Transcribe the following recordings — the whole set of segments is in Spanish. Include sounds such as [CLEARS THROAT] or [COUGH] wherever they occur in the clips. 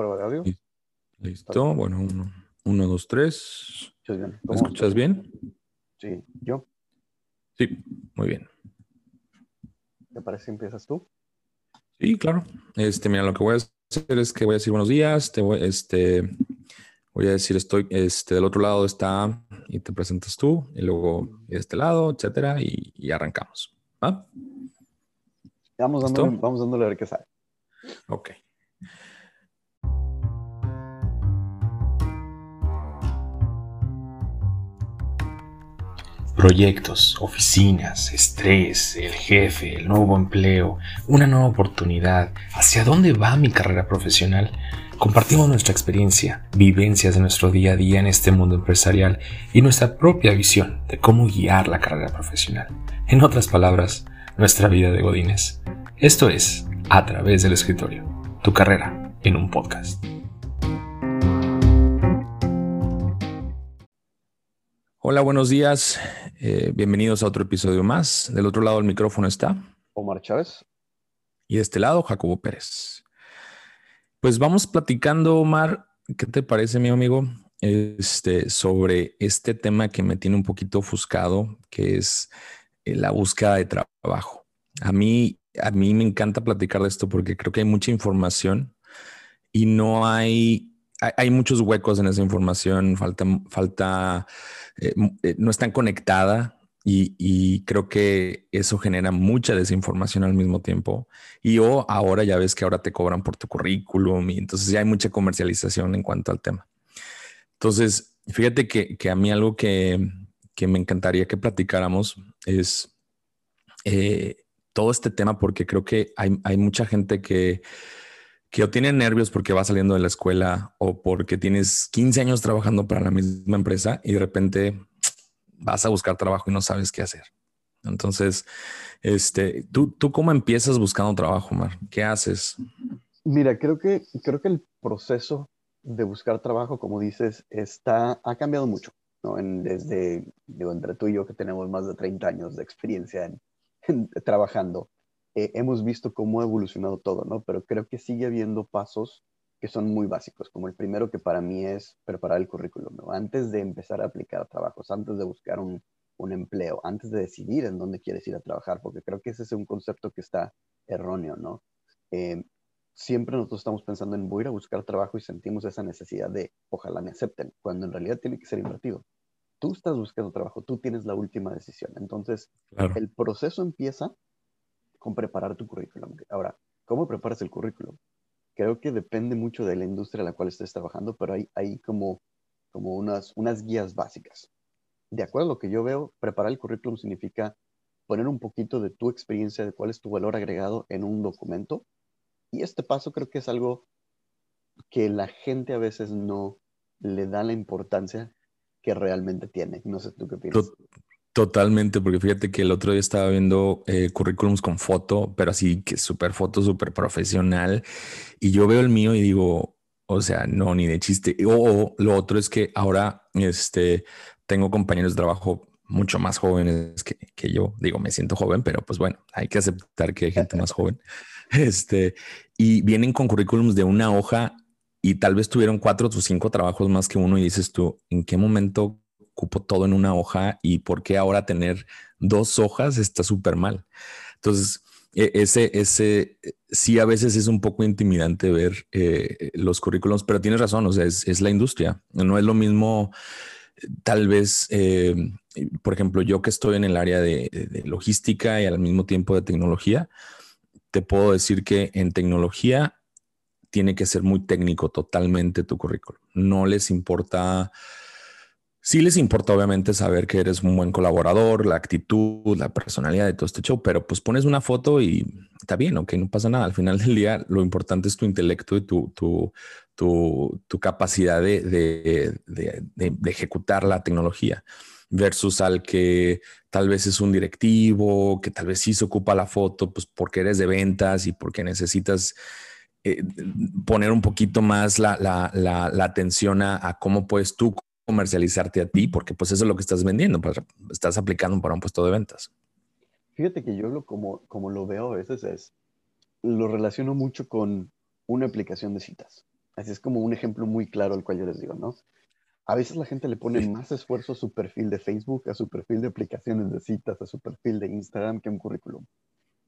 prueba de audio. Listo, bueno, uno, uno dos, tres. ¿Me escuchas bien? Sí, ¿yo? Sí, muy bien. ¿Te parece que empiezas tú? Sí, claro. Este, mira, lo que voy a hacer es que voy a decir buenos días, te voy, este, voy a decir estoy, este, del otro lado está y te presentas tú, y luego de este lado, etcétera, y, arrancamos. ¿Va? Vamos dándole, vamos dándole a ver qué sale. Ok. Proyectos, oficinas, estrés, el jefe, el nuevo empleo, una nueva oportunidad. ¿Hacia dónde va mi carrera profesional? Compartimos nuestra experiencia, vivencias de nuestro día a día en este mundo empresarial y nuestra propia visión de cómo guiar la carrera profesional. En otras palabras, nuestra vida de Godines. Esto es A través del escritorio, tu carrera en un podcast. Hola, buenos días. Eh, bienvenidos a otro episodio más. Del otro lado del micrófono está Omar Chávez. Y de este lado, Jacobo Pérez. Pues vamos platicando, Omar, ¿qué te parece, mi amigo? Este, sobre este tema que me tiene un poquito ofuscado, que es eh, la búsqueda de trabajo. A mí, a mí me encanta platicar de esto porque creo que hay mucha información y no hay, hay, muchos huecos en esa información, falta, falta, eh, eh, no están conectada y, creo que eso genera mucha desinformación al mismo tiempo. Y o ahora ya ves que ahora te cobran por tu currículum y entonces ya hay mucha comercialización en cuanto al tema. Entonces, fíjate que, a mí algo que, me encantaría que platicáramos es eh, todo este tema porque creo que hay, mucha gente que, que o tiene nervios porque va saliendo de la escuela o porque tienes 15 años trabajando para la misma empresa y de repente vas a buscar trabajo y no sabes qué hacer. Entonces, este, ¿tú, tú cómo empiezas buscando trabajo, Mar? ¿Qué haces? Mira, creo que, creo que el proceso de buscar trabajo, como dices, está, ha cambiado mucho, ¿no? desde, digo, entre tú y yo que tenemos más de 30 años de experiencia en, trabajando, eh, hemos visto cómo ha evolucionado todo, ¿no? Pero creo que sigue habiendo pasos que son muy básicos, como el primero que para mí es preparar el currículum, ¿no? Antes de empezar a aplicar a trabajos, antes de buscar un, un empleo, antes de decidir en dónde quieres ir a trabajar, porque creo que ese es un concepto que está erróneo, ¿no? Eh, siempre nosotros estamos pensando en voy a ir a buscar trabajo y sentimos esa necesidad de ojalá me acepten, cuando en realidad tiene que ser invertido. Tú estás buscando trabajo, tú tienes la última decisión. Entonces, el proceso empieza con preparar tu currículum. Ahora, ¿cómo preparas el currículum? creo que depende mucho de la industria en la cual estés trabajando, pero hay, hay como, unas, unas guías básicas. De acuerdo a lo que yo veo, preparar el currículum significa poner un poquito de tu experiencia, de cuál es tu valor agregado en un documento. Y este paso creo que es algo que la gente a veces no le da la importancia que realmente tiene. No sé tú qué piensas. Totalmente, porque fíjate que el otro día estaba viendo eh, currículums con foto, pero así que súper foto, súper profesional. Y yo veo el mío y digo, o sea, no, ni de chiste. O, lo otro es que ahora este, tengo compañeros de trabajo mucho más jóvenes que, que, yo. Digo, me siento joven, pero pues bueno, hay que aceptar que hay gente más joven. [LAUGHS] Este, y vienen con currículums de una hoja y tal vez tuvieron cuatro o cinco trabajos más que uno y dices tú, ¿en qué momento ocupo todo en una hoja y por qué ahora tener dos hojas está súper mal. Entonces, e, ese, ese, sí a veces es un poco intimidante ver eh, los currículums, pero tienes razón, o sea, es, la industria. No es lo mismo, tal vez, eh, por ejemplo, yo que estoy en el área de, de, logística y al mismo tiempo de tecnología, te puedo decir que en tecnología tiene que ser muy técnico totalmente tu currículum. No les importa Sí les importa obviamente saber que eres un buen colaborador, la actitud, la personalidad de todo este show, pero pues pones una foto y está bien, ok, no pasa nada. Al final del día lo importante es tu intelecto y tu, tu, tu, capacidad de, de, de, ejecutar la tecnología versus al que tal vez es un directivo, que tal vez sí se ocupa la foto, pues porque eres de ventas y porque necesitas eh, poner un poquito más la, la, la, atención a, a, cómo puedes tú comercializarte a ti, porque pues eso es lo que estás vendiendo, pues, estás aplicando para un puesto de ventas. Fíjate que yo lo, como, como lo veo a veces es, lo relaciono mucho con una aplicación de citas. Así es como un ejemplo muy claro al cual yo les digo, ¿no? A veces la gente le pone más esfuerzo a su perfil de Facebook, a su perfil de aplicaciones de citas, a su perfil de Instagram que a un currículum.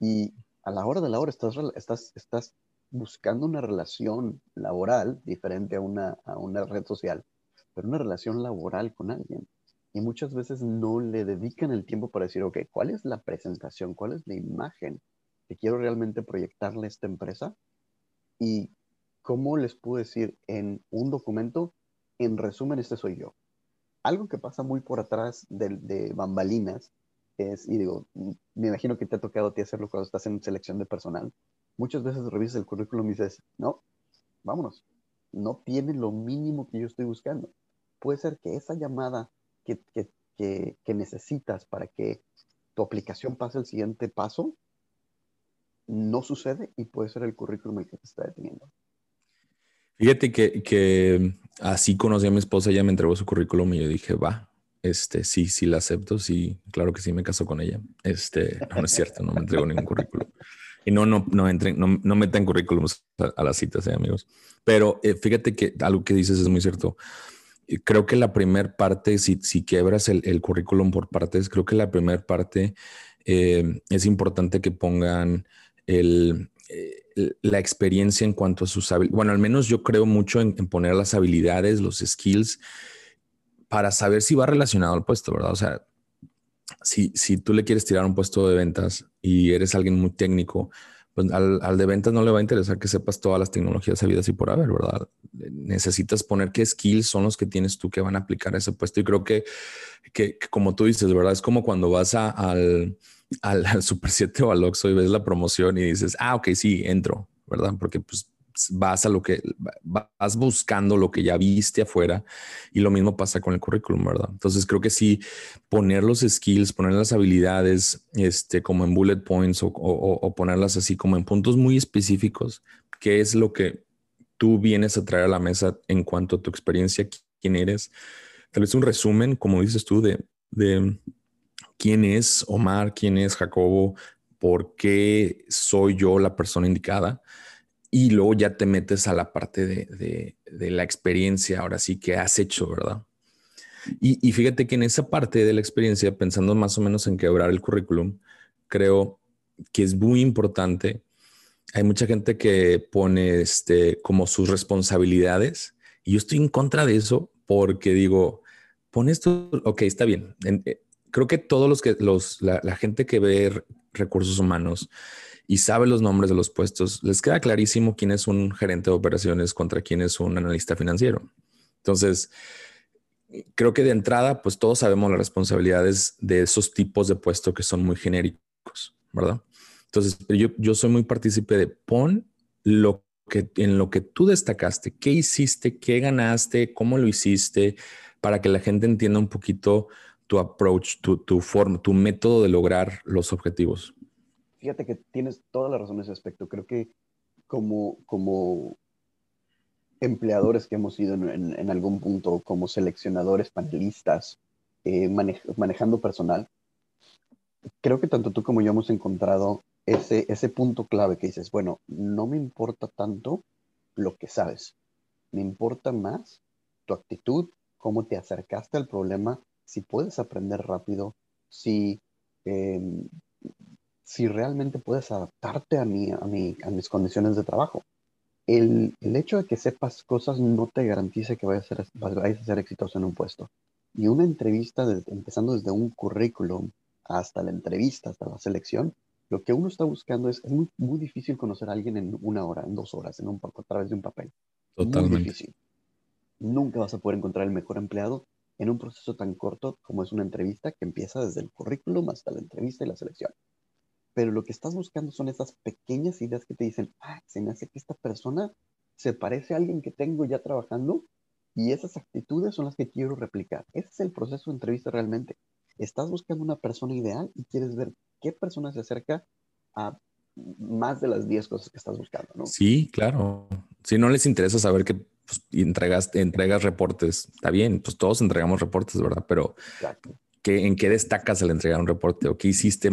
Y a la hora de la hora estás, estás, estás buscando una relación laboral diferente a una, a una red social, pero una relación laboral con alguien. Y muchas veces no le dedican el tiempo para decir, ok, ¿cuál es la presentación? ¿Cuál es la imagen que quiero realmente proyectarle a esta empresa? Y cómo les puedo decir en un documento, en resumen, este soy yo. Algo que pasa muy por atrás de, bambalinas es, y digo, me imagino que te ha tocado a ti hacerlo cuando estás en selección de personal, muchas veces revisas el currículum y dices, no, vámonos, no tiene lo mínimo que yo estoy buscando. Puede ser que esa llamada que, que, que, necesitas para que tu aplicación pase el siguiente paso no sucede y puede ser el currículum el que te está deteniendo. Fíjate que, que, así conocí a mi esposa, ella me entregó su currículum y yo dije, va, este, sí, sí la acepto, sí, claro que sí me caso con ella. Este, no, es cierto, no me entregó ningún currículum. Y no, no, no, entren, no, no metan currículums a, las citas, eh, amigos. Pero eh, fíjate que algo que dices es muy cierto. Creo que la primera parte, si, si quebras el, el, currículum por partes, creo que la primera parte eh, es importante que pongan el, la experiencia en cuanto a sus habilidades. Bueno, al menos yo creo mucho en, en, poner las habilidades, los skills, para saber si va relacionado al puesto, ¿verdad? O sea, si, si tú le quieres tirar un puesto de ventas y eres alguien muy técnico, pues al, de ventas no le va a interesar que sepas todas las tecnologías sabidas y por haber, ¿verdad? Necesitas poner qué skills son los que tienes tú que van a aplicar a ese puesto. Y creo que, que, como tú dices, ¿verdad? Es como cuando vas al, al, al, [LAUGHS] Super 7 o al Oxxo y ves la promoción y dices, ah, ok, sí, entro, ¿verdad? Porque pues vas a lo que vas buscando lo que ya viste afuera y lo mismo pasa con el currículum, ¿verdad? Entonces creo que sí poner los skills, poner las habilidades, este, como en bullet points o, ponerlas así como en puntos muy específicos, qué es lo que tú vienes a traer a la mesa en cuanto a tu experiencia, quién eres, tal vez un resumen, como dices tú, de, de quién es Omar, quién es Jacobo, por qué soy yo la persona indicada y luego ya te metes a la parte de, la experiencia, ahora sí que has hecho, ¿verdad? Y, fíjate que en esa parte de la experiencia, pensando más o menos en quebrar el currículum, creo que es muy importante. Hay mucha gente que pone este, como sus responsabilidades y yo estoy en contra de eso porque digo, pon esto, ok, está bien. Eh, creo que todos los que, los, la, la gente que ve recursos humanos y sabe los nombres de los puestos, les queda clarísimo quién es un gerente de operaciones contra quién es un analista financiero. Entonces, creo que de entrada, pues todos sabemos las responsabilidades de esos tipos de puestos que son muy genéricos, ¿verdad? Entonces, yo, yo soy muy partícipe de pon lo que en lo que tú destacaste, qué hiciste, qué ganaste, cómo lo hiciste, para que la gente entienda un poquito tu approach, tu, tu forma, tu método de lograr los objetivos fíjate que tienes toda la razón en ese aspecto. Creo que como, como empleadores que hemos sido en, algún punto, como seleccionadores, panelistas, eh, manejando personal, creo que tanto tú como yo hemos encontrado ese, ese punto clave que dices, bueno, no me importa tanto lo que sabes, me importa más tu actitud, cómo te acercaste al problema, si puedes aprender rápido, si em, si realmente puedes adaptarte a, mí, a, mí, a mis condiciones de trabajo. El, el, hecho de que sepas cosas no te garantiza que vayas a, ser, vayas a ser exitoso en un puesto. Y una entrevista, empezando desde un currículum hasta la entrevista, hasta la selección, lo que uno está buscando es, es muy, muy difícil conocer a alguien en una hora, en dos horas, en un, a través de un papel. Totalmente. Muy difícil. Nunca vas a poder encontrar el mejor empleado en un proceso tan corto como es una entrevista que empieza desde el currículum hasta la entrevista y la selección pero lo que estás buscando son esas pequeñas ideas que te dicen, ah, se me hace que esta persona se parece a alguien que tengo ya trabajando y esas actitudes son las que quiero replicar. Ese es el proceso de entrevista realmente. Estás buscando una persona ideal y quieres ver qué persona se acerca a más de las 10 cosas que estás buscando, ¿no? Sí, claro. Si no les interesa saber que pues, entregas, entregas reportes, está bien, pues todos entregamos reportes, ¿verdad? Pero Exacto. ¿En qué destacas al entregar un reporte o qué hiciste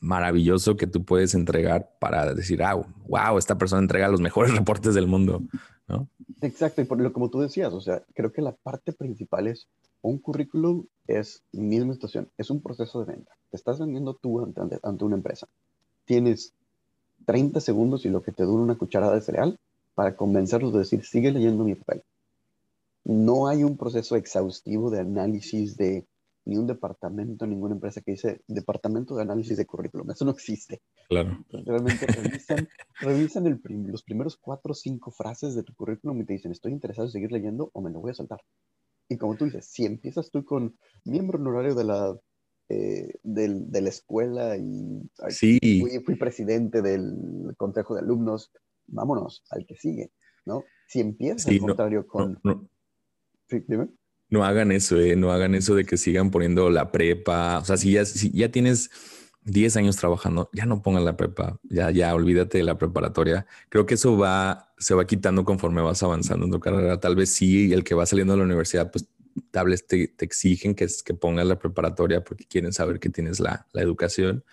maravilloso que tú puedes entregar para decir, ah, wow, esta persona entrega los mejores [LAUGHS] reportes del mundo? ¿no? Exacto, y por lo como tú decías, o sea, creo que la parte principal es un currículum es misma situación, es un proceso de venta. Te estás vendiendo tú ante, ante una empresa. Tienes 30 segundos y lo que te dura una cucharada de cereal para convencerlos de decir, sigue leyendo mi papel. No hay un proceso exhaustivo de análisis de ni un departamento, ninguna empresa que dice departamento de análisis de currículum. Eso no existe. Claro. Realmente revisan, revisan los primeros cuatro o cinco frases de tu currículum y te dicen, estoy interesado en seguir leyendo o me lo voy a soltar. Y como tú dices, si empiezas tú con miembro honorario de la, eh, de la escuela y sí. fui, presidente del consejo de alumnos, vámonos al que sigue, ¿no? Si empiezas al contrario con... sí, dime. No hagan eso, eh, no hagan eso de que sigan poniendo la prepa. O sea, si ya, si ya tienes 10 años trabajando, ya no pongan la prepa, ya, ya olvídate de la preparatoria. Creo que eso va, se va quitando conforme vas avanzando en tu carrera. Tal vez sí, el que va saliendo de la universidad, pues tal vez te, te exigen que, que pongas la preparatoria porque quieren saber que tienes la, la educación.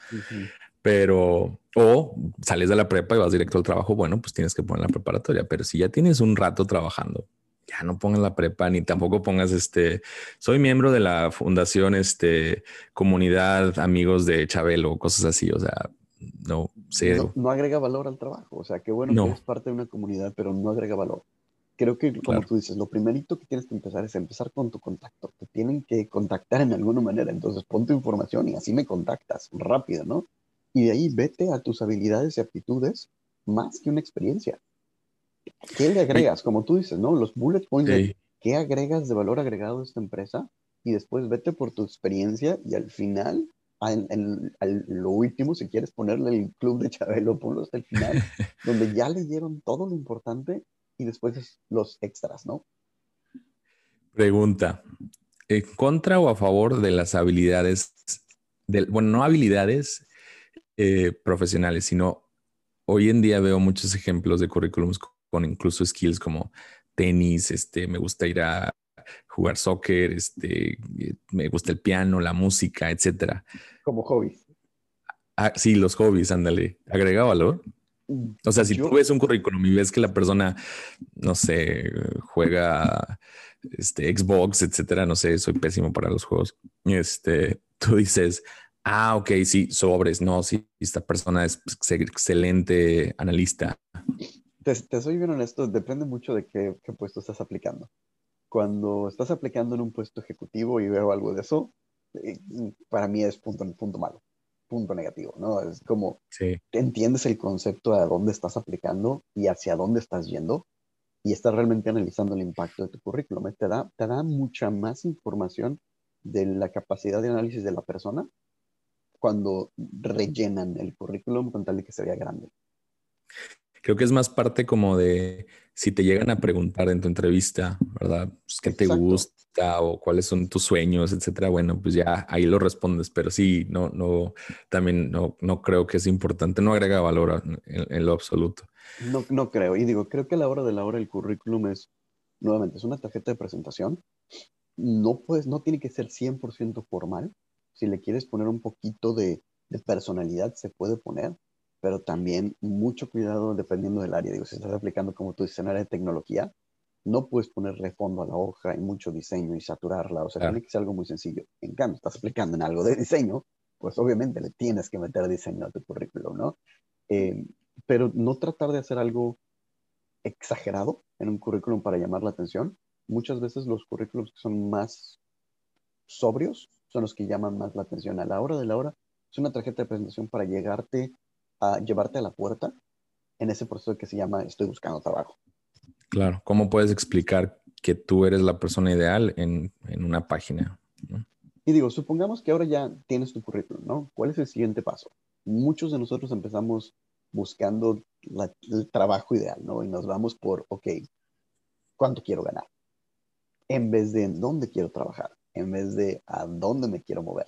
Pero, o sales de la prepa y vas directo al trabajo, bueno, pues tienes que poner la preparatoria. Pero si ya tienes un rato trabajando, ya no pongas la prepa ni tampoco pongas este, soy miembro de la fundación, este, comunidad amigos de Chabelo, cosas así, o sea, no, cero. No, agrega valor al trabajo, o sea, qué bueno que eres parte de una comunidad, pero no agrega valor. Creo que, como tú dices, lo primerito que tienes que empezar es empezar con tu contacto. Te tienen que contactar en alguna manera, entonces pon tu información y así me contactas rápido, ¿no? Y de ahí vete a tus habilidades y aptitudes más que una experiencia. ¿Qué le agregas? Como tú dices, ¿no? Los bullet points, ¿qué agregas de valor agregado a esta empresa? Y después vete por tu experiencia y al final, en, lo último, si quieres ponerle el club de Chabelo, ponlo hasta el final, [LAUGHS] donde ya le dieron todo lo importante y después los extras, ¿no? Pregunta, ¿en contra o a favor de las habilidades, bueno, no habilidades eh, profesionales, sino hoy en día veo muchos ejemplos de currículums con incluso skills como tenis, este, me gusta ir a jugar soccer, este, me gusta el piano, la música, etcétera. Como hobbies. Ah, sí, los hobbies, ándale. ¿Agrega valor? Mm, o sea, si tú ves un currículum y ves que la persona, no sé, juega este, Xbox, etcétera, no sé, soy pésimo para los juegos. Este, tú dices, ah, ok, sí, sobres, no, sí, esta persona es excelente analista te, soy bien honesto, depende mucho de qué, puesto estás aplicando. Cuando estás aplicando en un puesto ejecutivo y veo algo de eso, eh, para mí es punto, punto malo, punto negativo, ¿no? Es como, entiendes el concepto de a dónde estás aplicando y hacia dónde estás yendo y estás realmente analizando el impacto de tu currículum. Te da, te da mucha más información de la capacidad de análisis de la persona cuando rellenan el currículum con tal de que se vea grande. Creo que es más parte como de si te llegan a preguntar en tu entrevista, ¿verdad? Pues, ¿Qué te gusta o cuáles son tus sueños, etcétera? Bueno, pues ya ahí lo respondes, pero sí, no, no, también no, no creo que es importante, no agrega valor en, lo absoluto. No, no creo, y digo, creo que a la hora de la hora el currículum es, nuevamente, es una tarjeta de presentación, no puedes, no tiene que ser 100% formal, si le quieres poner un poquito de, de personalidad, se puede poner, pero también mucho cuidado dependiendo del área. Digo, si estás aplicando como tú dices en área de tecnología, no puedes ponerle fondo a la hoja y mucho diseño y saturarla, o sea, tiene que ser algo muy sencillo. En cambio, estás aplicando en algo de diseño, pues obviamente le tienes que meter diseño a tu currículum, ¿no? Eh, pero no tratar de hacer algo exagerado en un currículum para llamar la atención. Muchas veces los currículums que son más sobrios son los que llaman más la atención. A la hora de la hora, es una tarjeta de presentación para llegarte a llevarte a la puerta en ese proceso que se llama estoy buscando trabajo. Claro, ¿cómo puedes explicar que tú eres la persona ideal en, en una página? Y digo, supongamos que ahora ya tienes tu currículum, ¿no? ¿Cuál es el siguiente paso? Muchos de nosotros empezamos buscando el trabajo ideal, ¿no? Y nos vamos por, ok, ¿cuánto quiero ganar? En vez de en dónde quiero trabajar, en vez de a dónde me quiero mover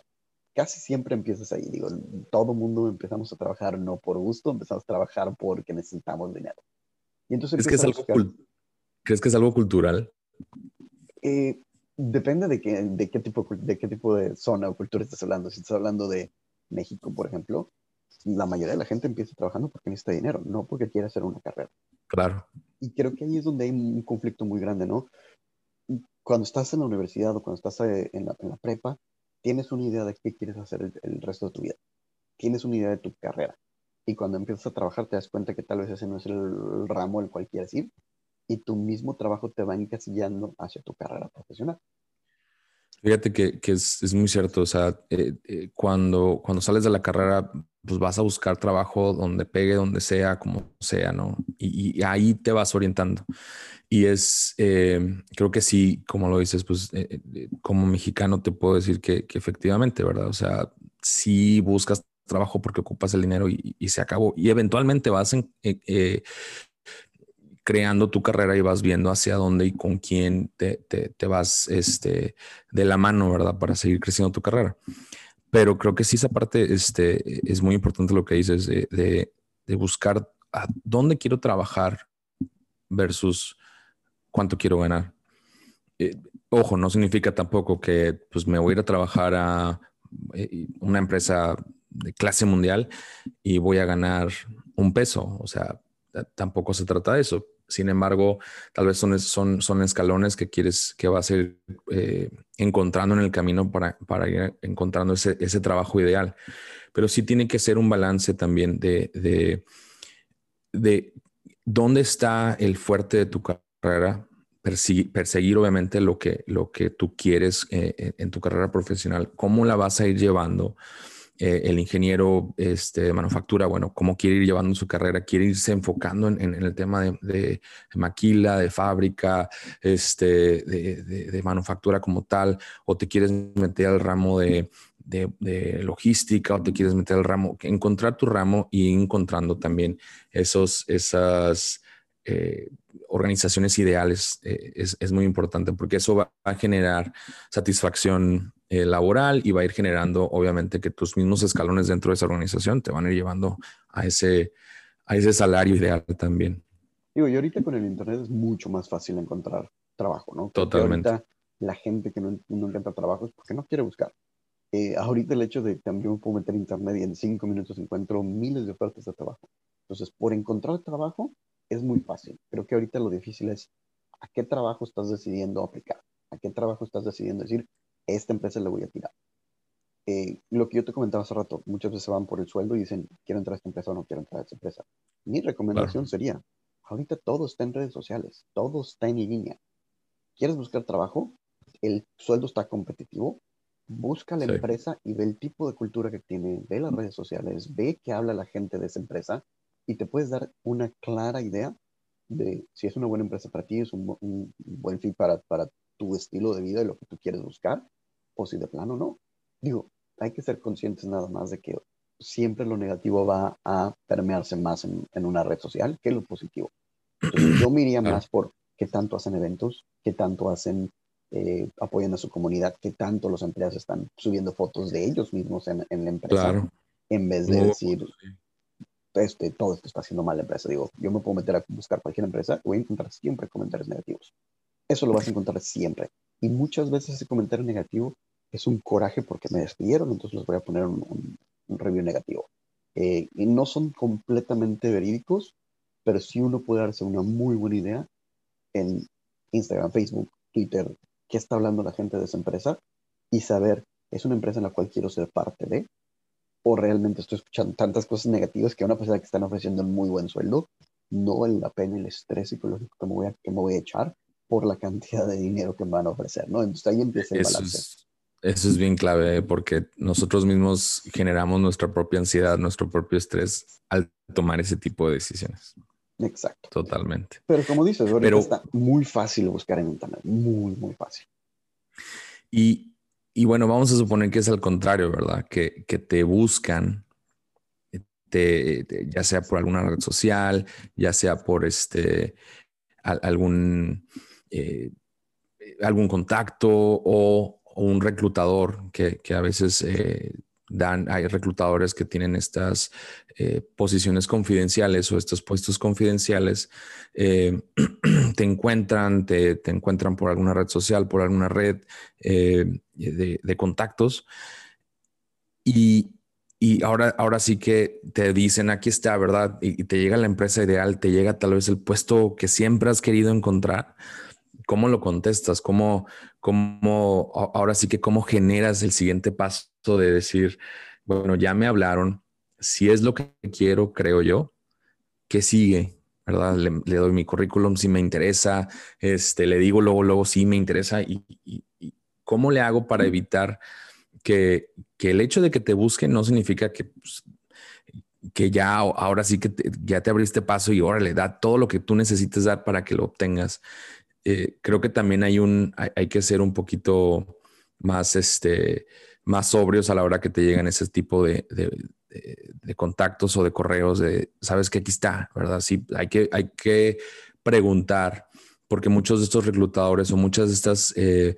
casi siempre empiezas ahí. Digo, todo mundo empezamos a trabajar no por gusto, empezamos a trabajar porque necesitamos dinero. Y entonces ¿Es que es algo ¿Crees que es algo cultural? Eh, depende de, qué, de, qué tipo, de qué tipo de zona o cultura estás hablando. Si estás hablando de México, por ejemplo, la mayoría de la gente empieza trabajando porque necesita dinero, no porque quiere hacer una carrera. Claro. Y creo que ahí es donde hay un conflicto muy grande, ¿no? Cuando estás en la universidad o cuando estás eh, en la, prepa, tienes una idea de qué quieres hacer el, resto de tu vida. Tienes una idea de tu carrera. Y cuando empiezas a trabajar te das cuenta que tal vez ese no es el, ramo al cual quieres ir. Y tu mismo trabajo te va encasillando hacia tu carrera profesional. Fíjate que, es, muy cierto, o sea, eh, eh, cuando, cuando sales de la carrera, pues vas a buscar trabajo donde pegue, donde sea, como sea, ¿no? Y, ahí te vas orientando. Y es, eh, creo que sí, como lo dices, pues como mexicano te puedo decir que, efectivamente, ¿verdad? O sea, si buscas trabajo porque ocupas el dinero y, se acabó. Y eventualmente vas en, creando tu carrera y vas viendo hacia dónde y con quién te, te, vas este, de la mano, ¿verdad? Para seguir creciendo tu carrera. Pero creo que sí, esa parte este, es muy importante lo que dices de, de, buscar a dónde quiero trabajar versus cuánto quiero ganar. Eh, ojo, no significa tampoco que pues, me voy a ir a trabajar a eh, una empresa de clase mundial y voy a ganar un peso. O sea, tampoco se trata de eso. Sin embargo, tal vez son, son, son escalones que quieres, que vas a ir eh, encontrando en el camino para, para ir encontrando ese, ese, trabajo ideal. Pero sí tiene que ser un balance también de, de, de dónde está el fuerte de tu carrera, perseguir, obviamente lo que, lo que tú quieres eh, en tu carrera profesional, cómo la vas a ir llevando eh, el ingeniero este, de manufactura, bueno, cómo quiere ir llevando su carrera, quiere irse enfocando en, el tema de, maquila, de fábrica, este, de, manufactura como tal, o te quieres meter al ramo de, logística, o te quieres meter al ramo, encontrar tu ramo y encontrando también esos, esas eh, organizaciones ideales eh, es, es, muy importante porque eso va a generar satisfacción eh, laboral y va a ir generando, obviamente, que tus mismos escalones dentro de esa organización te van a ir llevando a ese, a ese salario ideal también. Digo, y ahorita con el Internet es mucho más fácil encontrar trabajo, ¿no? Totalmente. Ahorita la gente que no, no encuentra trabajo es porque no quiere buscar. Eh, ahorita el hecho de también puedo meter Internet y en cinco minutos encuentro miles de ofertas de trabajo. Entonces, por encontrar trabajo es muy fácil. Creo que ahorita lo difícil es a qué trabajo estás decidiendo aplicar, a qué trabajo estás decidiendo decir, esta empresa le voy a tirar. Eh, lo que yo te comentaba hace rato, muchas veces van por el sueldo y dicen, quiero entrar a esta empresa o no quiero entrar a esta empresa. Mi recomendación sería, ahorita todo está en redes sociales, todo está en línea. ¿Quieres buscar trabajo? El sueldo está competitivo. Busca la empresa y ve el tipo de cultura que tiene, ve las redes sociales, ve qué habla la gente de esa empresa y te puedes dar una clara idea de si es una buena empresa para ti, es un, un buen fit para, para tu estilo de vida y lo que tú quieres buscar, o si de plano no. Digo, hay que ser conscientes nada más de que siempre lo negativo va a permearse más en, una red social que lo positivo. yo me iría más por qué tanto hacen eventos, qué tanto hacen, eh, apoyan a su comunidad, qué tanto los empleados están subiendo fotos de ellos mismos en, la empresa, en vez de decir, este, todo esto está haciendo mal la empresa. Digo, yo me puedo meter a buscar cualquier empresa, voy a encontrar siempre comentarios negativos. Eso lo vas a encontrar siempre. Y muchas veces ese comentario negativo es un coraje porque me despidieron, entonces les voy a poner un, review negativo. Eh, y no son completamente verídicos, pero sí uno puede darse una muy buena idea en Instagram, Facebook, Twitter, qué está hablando la gente de esa empresa y saber, ¿es una empresa en la cual quiero ser parte de? ¿O realmente estoy escuchando tantas cosas negativas que a una persona que están ofreciendo un muy buen sueldo no vale la pena el estrés psicológico que me voy a, que me voy a echar por la cantidad de dinero que van a ofrecer, ¿no? Entonces ahí empieza el balance. eso es bien clave ¿eh? porque nosotros mismos generamos nuestra propia ansiedad, nuestro propio estrés al tomar ese tipo de decisiones. Exacto. Totalmente. Pero como dices, ahorita está muy fácil buscar en Internet, muy, muy fácil. Y, y bueno, vamos a suponer que es al contrario, ¿verdad? Que, que te buscan, te, ya sea por alguna red social, ya sea por este, algún eh, algún contacto o, un reclutador que, a veces eh, dan, hay reclutadores que tienen estas eh, posiciones confidenciales o estos puestos confidenciales, [CLEARS THROAT] te encuentran, te, encuentran por alguna red social, por alguna red de, de, contactos y y ahora, ahora sí que te dicen, aquí está, ¿verdad? Y, te llega la empresa ideal, te llega tal vez el puesto que siempre has querido encontrar. ¿Cómo lo contestas? ¿Cómo, cómo, ahora sí que cómo generas el siguiente paso de decir, bueno, ya me hablaron, si es lo que quiero, creo yo, ¿qué sigue? ¿Verdad? Le, doy mi currículum si me interesa, este, le digo luego, luego sí me interesa y, cómo le hago para evitar que, el hecho de que te busquen no significa que, pues, que ya ahora sí que ya te abriste paso y ahora le da todo lo que tú necesites dar para que lo obtengas. Eh, creo que también hay un, hay, que ser un poquito más, este, más sobrios a la hora que te llegan ese tipo de, de, contactos o de correos de, sabes que aquí está, ¿verdad? Sí, hay que, hay que preguntar, porque muchos de estos reclutadores o muchas de estas, eh,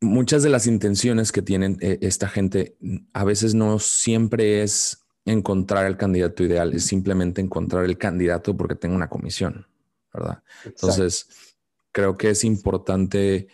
muchas de las intenciones que tienen eh, esta gente a veces no siempre es encontrar el candidato ideal, es simplemente encontrar el candidato porque tengo una comisión, ¿verdad? Entonces, creo que es importante,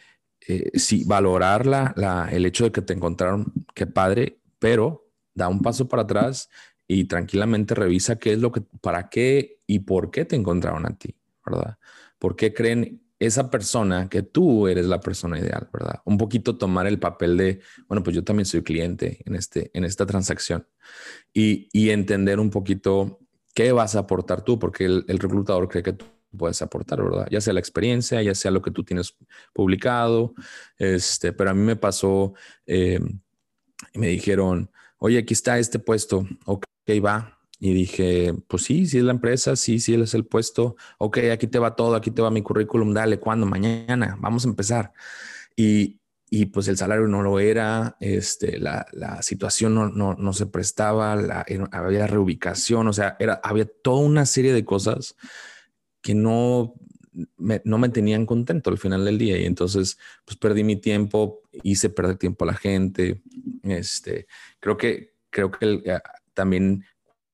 eh, sí, valorar la, el hecho de que te encontraron, qué padre, pero da un paso para atrás y tranquilamente revisa qué es lo que, para qué y por qué te encontraron a ti, ¿verdad? ¿Por qué creen esa persona que tú eres la persona ideal, ¿verdad? Un poquito tomar el papel de, bueno, pues yo también soy cliente en, este, en esta transacción y, entender un poquito qué vas a aportar tú, porque el, reclutador cree que tú puedes aportar, ¿verdad? Ya sea la experiencia, ya sea lo que tú tienes publicado, este, pero a mí me pasó, eh, me dijeron, oye, aquí está este puesto, ok, va. Y dije, pues sí, sí es la empresa, sí, sí es el puesto, ok, aquí te va todo, aquí te va mi currículum, dale, ¿cuándo? Mañana, vamos a empezar. Y, y pues el salario no lo era, este, la, la situación no, no, no, se prestaba, la, había reubicación, o sea, era, había toda una serie de cosas que no, no me tenían contento al final del día y entonces pues perdí mi tiempo, hice perder tiempo a la gente. Este, creo que, creo que eh, también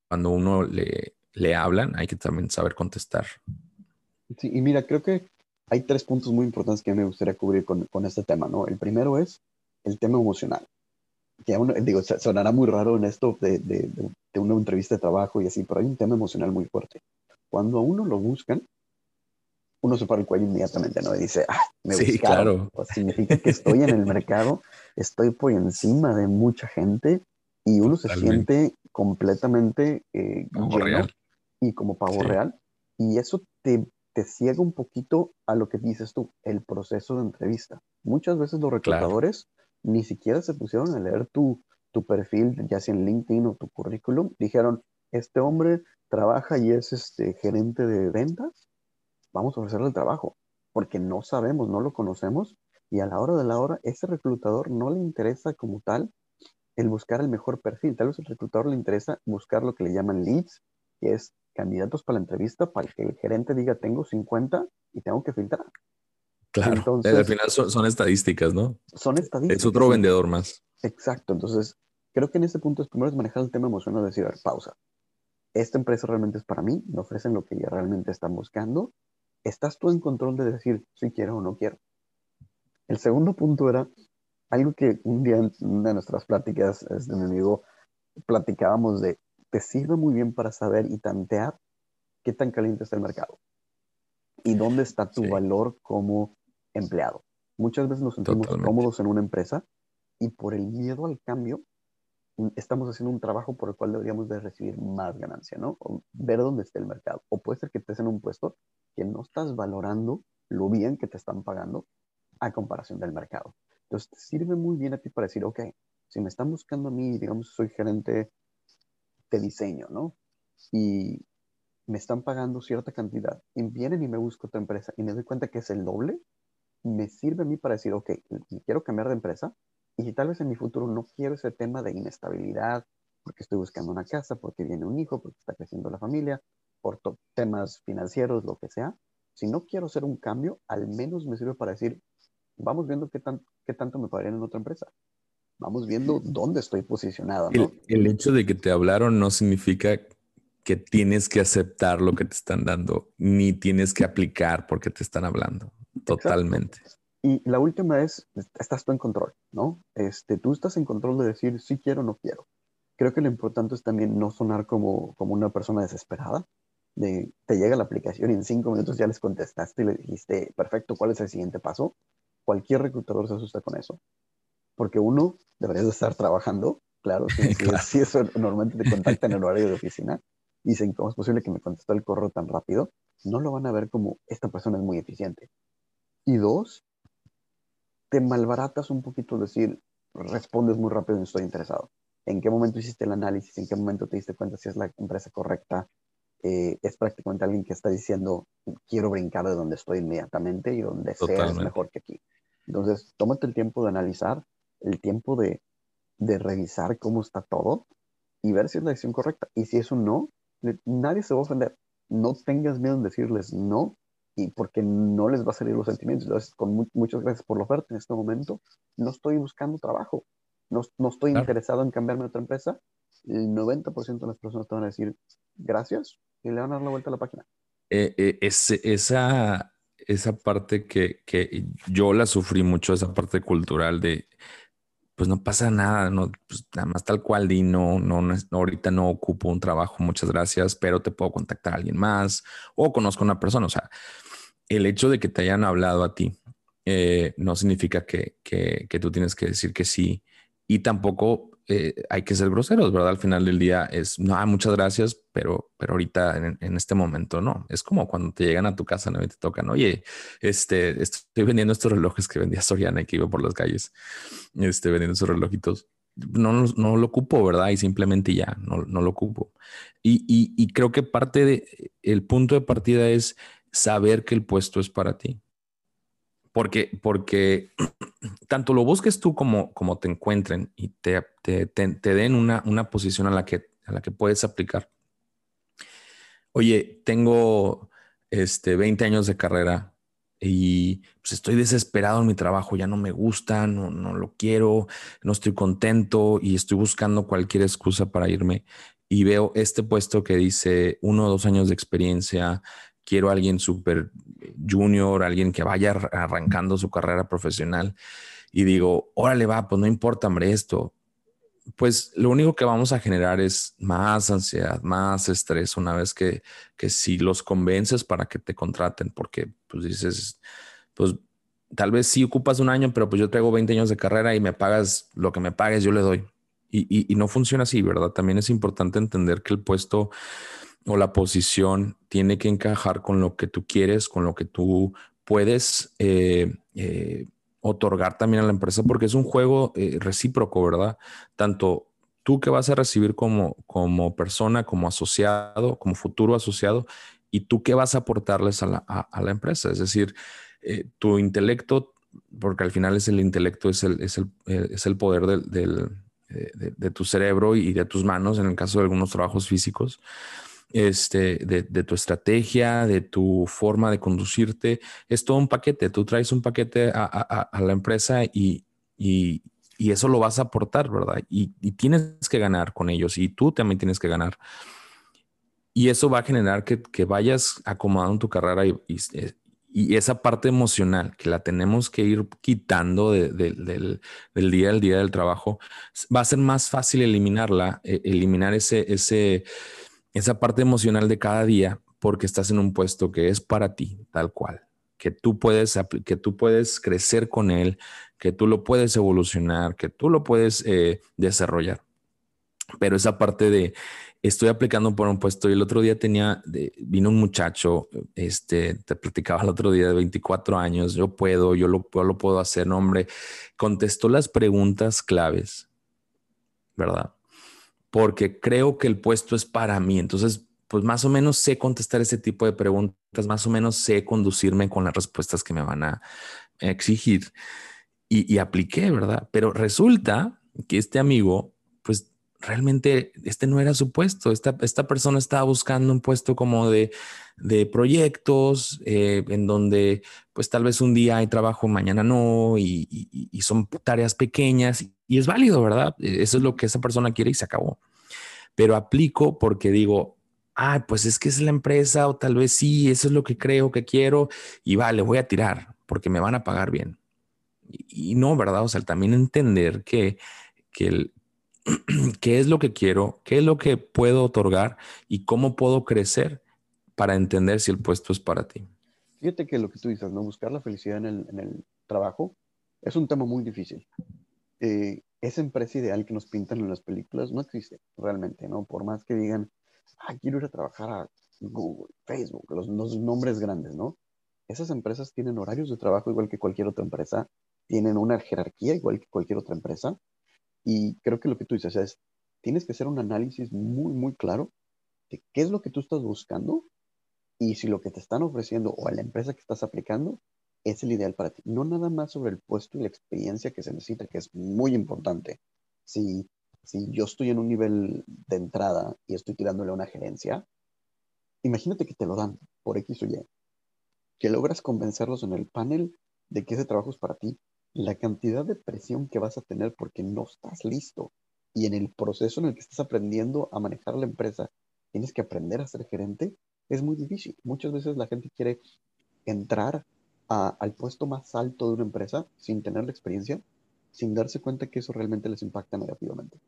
cuando uno le, le hablan hay que también saber contestar. Sí, y mira, creo que hay tres puntos muy importantes que me gustaría cubrir con, con este tema, ¿no? El primero es el tema emocional. Que uno, digo, sonará muy raro en esto de, de, de una entrevista de trabajo y así, pero hay un tema emocional muy fuerte. Cuando a uno lo buscan, uno se para el cuello inmediatamente, ¿no? Y dice, ah, me sí, Claro. Pues significa que estoy en el mercado, estoy por encima de mucha gente y uno se siente completamente eh, real. y como pavo real. Y eso te, te ciega un poquito a lo que dices tú, el proceso de entrevista. Muchas veces los reclutadores ni siquiera se pusieron a leer tu, tu perfil, ya sea en LinkedIn o tu currículum. Dijeron, este hombre trabaja y es este gerente de ventas vamos a ofrecerle el trabajo, porque no sabemos, no lo conocemos, y a la hora de la hora, ese reclutador no le interesa como tal el buscar el mejor perfil, tal vez el reclutador le interesa buscar lo que le llaman leads, que es candidatos para la entrevista, para que el gerente diga, tengo 50 y tengo que filtrar. Claro, entonces, al final son, estadísticas, ¿no? Son estadísticas. Es otro vendedor más. Exacto, entonces creo que en este punto es primero es manejar el tema emocional, decir, a ver, pausa. Esta empresa realmente es para mí, me ofrecen lo que ya realmente están buscando estás tú en control de decir si quiero o no quiero. El segundo punto era algo que un día en una de nuestras pláticas, de este, mi amigo, platicábamos de, te sirve muy bien para saber y tantear qué tan caliente está el mercado y dónde está tu valor como empleado. Muchas veces nos sentimos cómodos en una empresa y por el miedo al cambio estamos haciendo un trabajo por el cual deberíamos de recibir más ganancia, ¿no? Ver dónde está el mercado. O puede ser que estés en un puesto que no estás valorando lo bien que te están pagando a comparación del mercado. Entonces, te sirve muy bien a ti para decir, ok, si me están buscando a mí, digamos, soy gerente de diseño, ¿no? Y me están pagando cierta cantidad, y vienen y me busco otra empresa y me doy cuenta que es el doble, me sirve a mí para decir, ok, quiero cambiar de empresa, y tal vez en mi futuro no quiero ese tema de inestabilidad, porque estoy buscando una casa, porque viene un hijo, porque está creciendo la familia, por temas financieros, lo que sea, si no quiero hacer un cambio, al menos me sirve para decir, vamos viendo qué, tan, qué tanto me pagarían en otra empresa. Vamos viendo dónde estoy posicionado. El, el hecho de que te hablaron no significa que tienes que aceptar lo que te están dando, ni tienes que aplicar porque te están hablando. Totalmente. Y la última es, estás tú en control, ¿no? Este, tú estás en control de decir si quiero o no quiero. creo que lo importante es también no sonar como, como una persona desesperada, de te llega la aplicación y en cinco minutos ya les contestaste y le dijiste, perfecto, ¿cuál es el siguiente paso? Cualquier reclutador se asusta con eso, porque uno debería de estar trabajando, [LAUGHS] claro, si, eso normalmente te contacta en el horario de oficina y dicen, ¿cómo es posible que me contestó el correo tan rápido? No lo van a ver como esta persona es muy eficiente. Y dos, te malbaratas un poquito decir, respondes muy rápido y no estoy interesado. ¿En qué momento hiciste el análisis? ¿En qué momento te diste cuenta si es la empresa correcta? Eh, es prácticamente alguien que está diciendo, quiero brincar de donde estoy inmediatamente y donde sea es mejor que aquí. Entonces, tómate el tiempo de analizar, el tiempo de, de revisar cómo está todo y ver si es la decisión correcta. Y si es un no, nadie se va a ofender. No tengas miedo en decirles no y porque no les va a salir los sentimientos. Entonces, con muchas gracias por la oferta en este momento. No estoy buscando trabajo. No, no estoy interesado en cambiarme a otra empresa. El 90% de las personas te van a decir gracias y le van a dar la vuelta a la página. Eh, eh, esa, esa parte que, que, yo la sufrí mucho, esa parte cultural de, pues no pasa nada, no, pues nada más tal cual, di no, no, no, ahorita no ocupo un trabajo, muchas gracias, pero te puedo contactar a alguien más o conozco a una persona. O sea, el hecho de que te hayan hablado a ti eh, no significa que, que, que, tú tienes que decir que sí y tampoco eh, hay que ser groseros, ¿verdad? Al final del día es, no, ah, muchas gracias, pero, pero ahorita en, este momento no. Es como cuando te llegan a tu casa ¿no? y te tocan, oye, este, estoy vendiendo estos relojes que vendía Soriana y que iba por las calles, este, vendiendo esos relojitos. No, no, lo ocupo, ¿verdad? Y simplemente ya, no, no lo ocupo. Y, y, y creo que parte de, el punto de partida es saber que el puesto es para ti. Porque, porque [CLEARS THROAT] tanto lo busques tú como, como te encuentren y te, te, den una, una, posición a la, que, a la que puedes aplicar. Oye, tengo este, 20 años de carrera y pues estoy desesperado en mi trabajo, ya no me gusta, no, no lo quiero, no estoy contento y estoy buscando cualquier excusa para irme. Y veo este puesto que dice uno o dos años de experiencia, quiero alguien súper junior, alguien que vaya arrancando su carrera profesional y digo, órale, va, pues no importa, hombre, esto. Pues lo único que vamos a generar es más ansiedad, más estrés una vez que, que si los convences para que te contraten, porque pues dices, pues tal vez sí ocupas un año, pero pues yo traigo 20 años de carrera y me pagas lo que me pagues, yo le doy. Y, y no funciona así, ¿verdad? También es importante entender que el puesto o la posición tiene que encajar con lo que tú quieres, con lo que tú puedes eh, eh, otorgar también a la empresa, porque es un juego eh, recíproco, ¿verdad? Tanto tú que vas a recibir como, como persona, como asociado, como futuro asociado, y tú que vas a aportarles a la, a, la empresa. Es decir, tu intelecto, porque al final es el intelecto, es el, es el, es el poder del, del, de, de, tu cerebro y de tus manos en el caso de algunos trabajos físicos este, de, tu estrategia, de tu forma de conducirte. Es todo un paquete. Tú traes un paquete a, la empresa y, y, eso lo vas a aportar, ¿verdad? Y, tienes que ganar con ellos y tú también tienes que ganar. Y eso va a generar que, que vayas acomodando tu carrera y, y, esa parte emocional que la tenemos que ir quitando del, día al día del trabajo, va a ser más fácil eliminarla, e, eliminar ese, esa parte emocional de cada día porque estás en un puesto que es para ti, tal cual, que tú puedes, que tú puedes crecer con él, que tú lo puedes evolucionar, que tú lo puedes eh, desarrollar. Pero esa parte de estoy aplicando por un puesto y el otro día tenía, vino un muchacho, este, te platicaba el otro día de 24 años, yo puedo, yo lo, yo lo puedo hacer, hombre, contestó las preguntas claves, ¿verdad? Porque creo que el puesto es para mí. Entonces, pues más o menos sé contestar ese tipo de preguntas, más o menos sé conducirme con las respuestas que me van a exigir. Y, apliqué, ¿verdad? Pero resulta que este amigo, pues realmente este no era su puesto. Esta, esta persona estaba buscando un puesto como de, de proyectos, eh, en donde pues tal vez un día hay trabajo, mañana no, y, y, son tareas pequeñas y es válido, ¿verdad? Eso es lo que esa persona quiere y se acabó. Pero aplico porque digo, ah, pues es que es la empresa o tal vez sí, eso es lo que creo que quiero y vale, voy a tirar porque me van a pagar bien. Y, no, ¿verdad? O sea, también entender que, que, el, [CLEARS THROAT] qué es lo que quiero, qué es lo que puedo otorgar y cómo puedo crecer para entender si el puesto es para ti. Fíjate que lo que tú dices, ¿no? Buscar la felicidad en el, trabajo es un tema muy difícil. Eh, esa empresa ideal que nos pintan en las películas no existe realmente, ¿no? Por más que digan, ah, quiero ir a trabajar a Google, Facebook, los, los nombres grandes, ¿no? Esas empresas tienen horarios de trabajo igual que cualquier otra empresa, tienen una jerarquía igual que cualquier otra empresa, y creo que lo que tú dices es, tienes que hacer un análisis muy, muy claro de qué es lo que tú estás buscando y si lo que te están ofreciendo o a la empresa que estás aplicando es el ideal para ti. No nada más sobre el puesto y la experiencia que se necesita, que es muy importante. Si, si yo estoy en un nivel de entrada y estoy tirándole a una gerencia, imagínate que te lo dan por X o Y, que logras convencerlos en el panel de que ese trabajo es para ti. La cantidad de presión que vas a tener porque no estás listo y en el proceso en el que estás aprendiendo a manejar la empresa, tienes que aprender a ser gerente, es muy difícil. Muchas veces la gente quiere entrar al puesto más alto de una empresa sin tener la experiencia, sin darse cuenta que eso realmente les impacta negativamente.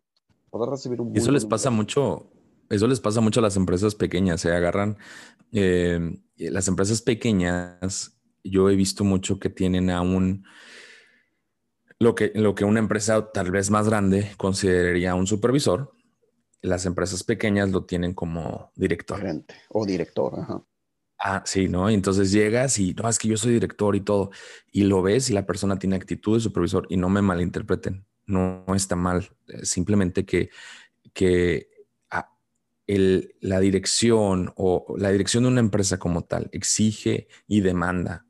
Poder recibir un eso les pasa mucho, eso les pasa mucho a las empresas pequeñas, se agarran eh, las empresas pequeñas. Yo he visto mucho que tienen aún lo que, lo que una empresa tal vez más grande consideraría un supervisor, las empresas pequeñas lo tienen como director. O director, ajá. Ah, sí, ¿no? entonces llegas y no, es que yo soy director y todo, y lo ves y la persona tiene actitud de supervisor y no me malinterpreten, no, está mal, eh, simplemente que, que ah, el, la dirección o la dirección de una empresa como tal exige y demanda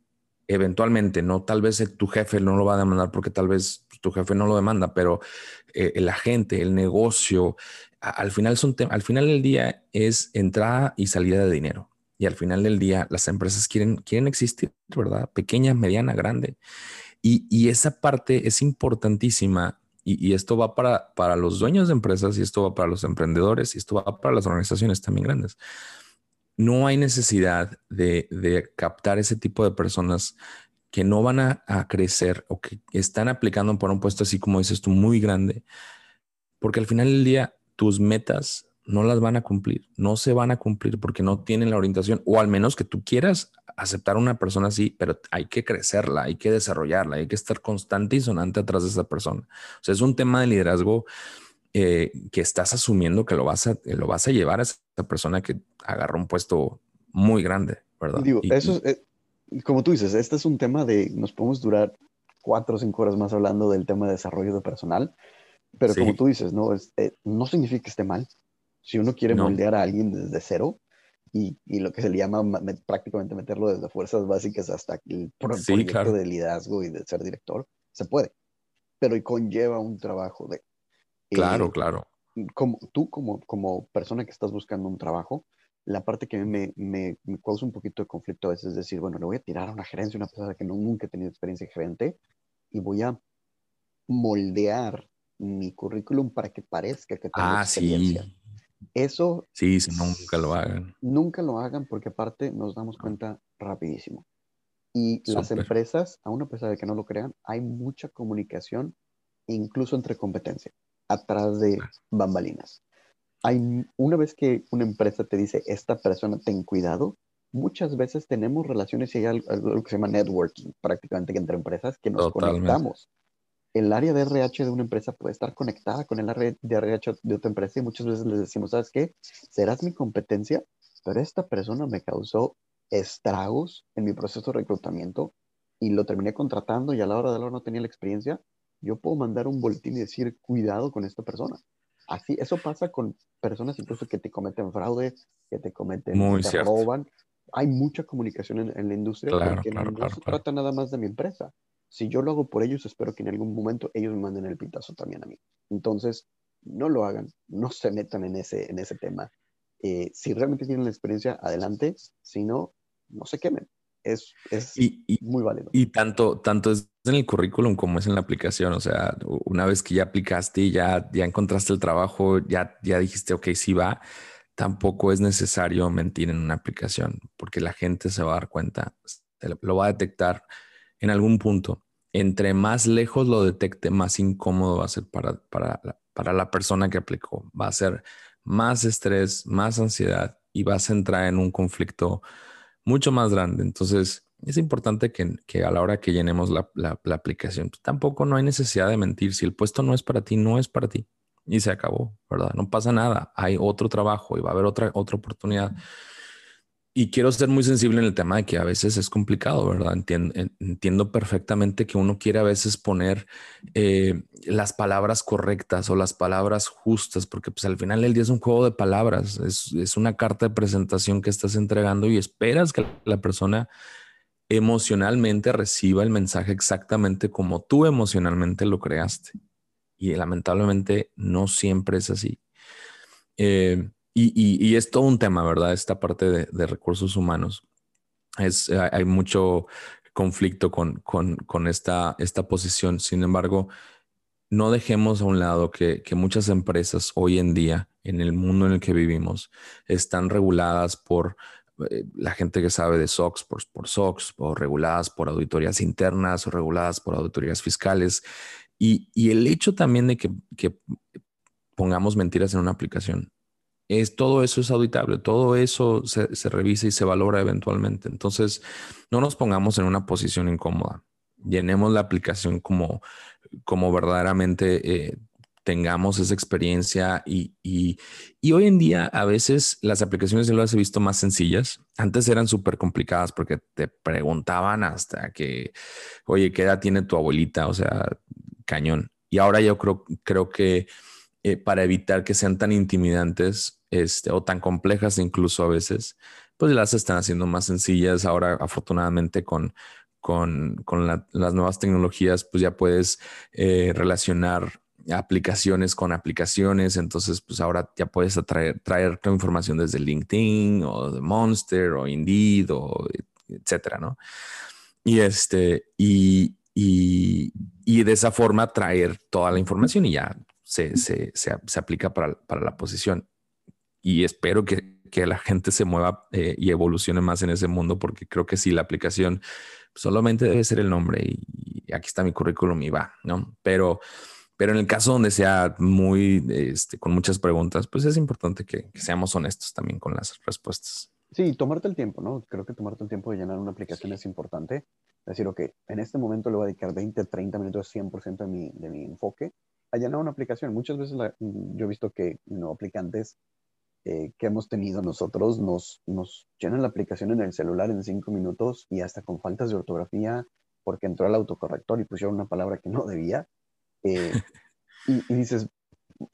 eventualmente, no tal vez tu jefe no lo va a demandar porque tal vez tu jefe no lo demanda, pero eh, la gente, el negocio, al final, son al final del día es entrada y salida de dinero. Y al final del día las empresas quieren, quieren existir, ¿verdad? Pequeña, mediana, grande. Y, esa parte es importantísima y, esto va para, para los dueños de empresas y esto va para los emprendedores y esto va para las organizaciones también grandes. No hay necesidad de, captar ese tipo de personas que no van a, a, crecer o que están aplicando por un puesto así como dices tú muy grande, porque al final del día tus metas no las van a cumplir, no se van a cumplir porque no tienen la orientación, o al menos que tú quieras aceptar una persona así, pero hay que crecerla, hay que desarrollarla, hay que estar constante y sonante atrás de esa persona. O sea, es un tema de liderazgo eh, que estás asumiendo que lo vas, a, lo vas a llevar a esa persona que agarra un puesto muy grande, ¿verdad? Digo, eso es, eh, como tú dices, este es un tema de, nos podemos durar cuatro o cinco horas más hablando del tema de desarrollo de personal, pero como tú dices, no, eh, no significa que esté mal. Si uno quiere moldear a alguien desde cero y, y lo que se le llama prácticamente meterlo desde fuerzas básicas hasta el proyecto de liderazgo y de ser director, se puede. Pero conlleva un trabajo de... Claro, eh, claro. Como, tú como, como persona que estás buscando un trabajo, la parte que me, me, me, causa un poquito de conflicto a veces es decir, bueno, le voy a tirar a una gerencia, una persona que no, nunca ha tenido experiencia de gerente, y voy a moldear mi currículum para que parezca que tengo ah, experiencia. Sí. Eso. Sí, nunca lo hagan. Nunca lo hagan porque aparte nos damos cuenta rapidísimo. Y las empresas, aún a pesar de que no lo crean, hay mucha comunicación, incluso entre competencia, atrás de bambalinas. Hay, una vez que una empresa te dice, esta persona ten cuidado, muchas veces tenemos relaciones y hay algo, que se llama networking, prácticamente entre empresas, que nos conectamos el área de RH de una empresa puede estar conectada con el área de RH de otra empresa y muchas veces les decimos, ¿sabes qué? Serás mi competencia, pero esta persona me causó estragos en mi proceso de reclutamiento y lo terminé contratando y a la hora de la hora no tenía la experiencia, yo puedo mandar un boletín y decir, cuidado con esta persona. Así, eso pasa con personas incluso que te cometen fraude, que te cometen, Muy te roban. Hay mucha comunicación en, la industria porque no se trata nada más de mi empresa si yo lo hago por ellos, espero que en algún momento ellos me manden el pintazo también a mí. Entonces, no lo hagan, no se metan en ese, en ese tema. Eh, si realmente tienen la experiencia, adelante. Si no, no se quemen. Es, es muy válido. Y tanto, tanto es en el currículum como es en la aplicación. O sea, una vez que ya aplicaste y ya, ya encontraste el trabajo, ya, ya dijiste, ok, sí va, tampoco es necesario mentir en una aplicación porque la gente se va a dar cuenta, lo va a detectar en algún punto. Entre más lejos lo detecte, más incómodo va a ser para, para, para la persona que aplicó. Va a ser más estrés, más ansiedad y vas a entrar en un conflicto mucho más grande. Entonces, es importante que, a la hora que llenemos la, aplicación, pues, tampoco no hay necesidad de mentir. Si el puesto no es para ti, no es para ti. Y se acabó, ¿verdad? No pasa nada. Hay otro trabajo y va a haber otra, otra oportunidad. Y quiero ser muy sensible en el tema de que a veces es complicado, ¿verdad? Entiendo, perfectamente que uno quiere a veces poner eh, las palabras correctas o las palabras justas, porque pues al final del día es un juego de palabras, es, es una carta de presentación que estás entregando y esperas que la persona emocionalmente reciba el mensaje exactamente como tú emocionalmente lo creaste. Y lamentablemente no siempre es así. Eh, y, es todo un tema, ¿verdad? Esta parte de, recursos humanos. Es, hay mucho conflicto con, con, esta, esta posición. Sin embargo, no dejemos a un lado que, muchas empresas hoy en día, en el mundo en el que vivimos, están reguladas por eh, la gente que sabe de SOX por, SOX, o reguladas por auditorías internas o reguladas por auditorías fiscales. Y, el hecho también de que, pongamos mentiras en una aplicación es, todo eso es auditable, todo eso se, se, revisa y se valora eventualmente. Entonces, no nos pongamos en una posición incómoda. Llenemos la aplicación como, como verdaderamente eh, tengamos esa experiencia y, y, y, hoy en día a veces las aplicaciones yo las he visto más sencillas. Antes eran súper complicadas porque te preguntaban hasta que, oye, ¿qué edad tiene tu abuelita? O sea, cañón. Y ahora yo creo, creo que eh, para evitar que sean tan intimidantes este, o tan complejas incluso a veces, pues las están haciendo más sencillas. Ahora, afortunadamente, con, con, con las nuevas tecnologías, pues ya puedes eh, relacionar aplicaciones con aplicaciones. Entonces, pues ahora ya puedes atraer, traer tu información desde LinkedIn o de Monster o Indeed o etcétera, ¿no? Y este, y, y, y de esa forma traer toda la información y ya se, se, se, aplica para, para, la posición. Y espero que, que la gente se mueva eh, y evolucione más en ese mundo, porque creo que si la aplicación solamente debe ser el nombre y, aquí está mi currículum y va, ¿no? Pero, pero en el caso donde sea muy, este, con muchas preguntas, pues es importante que, que seamos honestos también con las respuestas. Sí, tomarte el tiempo, ¿no? Creo que tomarte el tiempo de llenar una aplicación es importante. Decir, ok, en este momento le voy a dedicar 20, 30 minutos, 100% de mi, de mi enfoque a llenar una aplicación. Muchas veces mm, yo he visto que no, aplicantes eh, que hemos tenido nosotros nos, nos llenan la aplicación en el celular en cinco minutos y hasta con faltas de ortografía porque entró al autocorrector y pusieron una palabra que no debía. Eh, y, dices,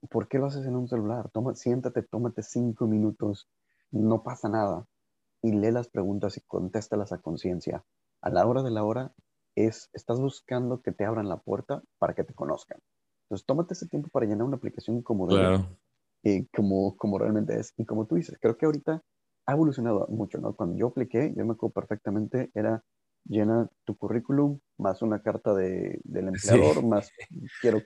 ¿por qué lo haces en un celular? Toma, siéntate, tómate cinco minutos, no pasa nada. Y lee las preguntas y contéstalas a conciencia. A la hora de la hora es, estás buscando que te abran la puerta para que te conozcan. Entonces, tómate ese tiempo para llenar una aplicación como, y como, como realmente es. Y como tú dices, creo que ahorita ha evolucionado mucho, ¿no? Cuando yo apliqué, yo me acuerdo perfectamente, era llena tu currículum, más una carta de, del empleador, [LAUGHS] más quiero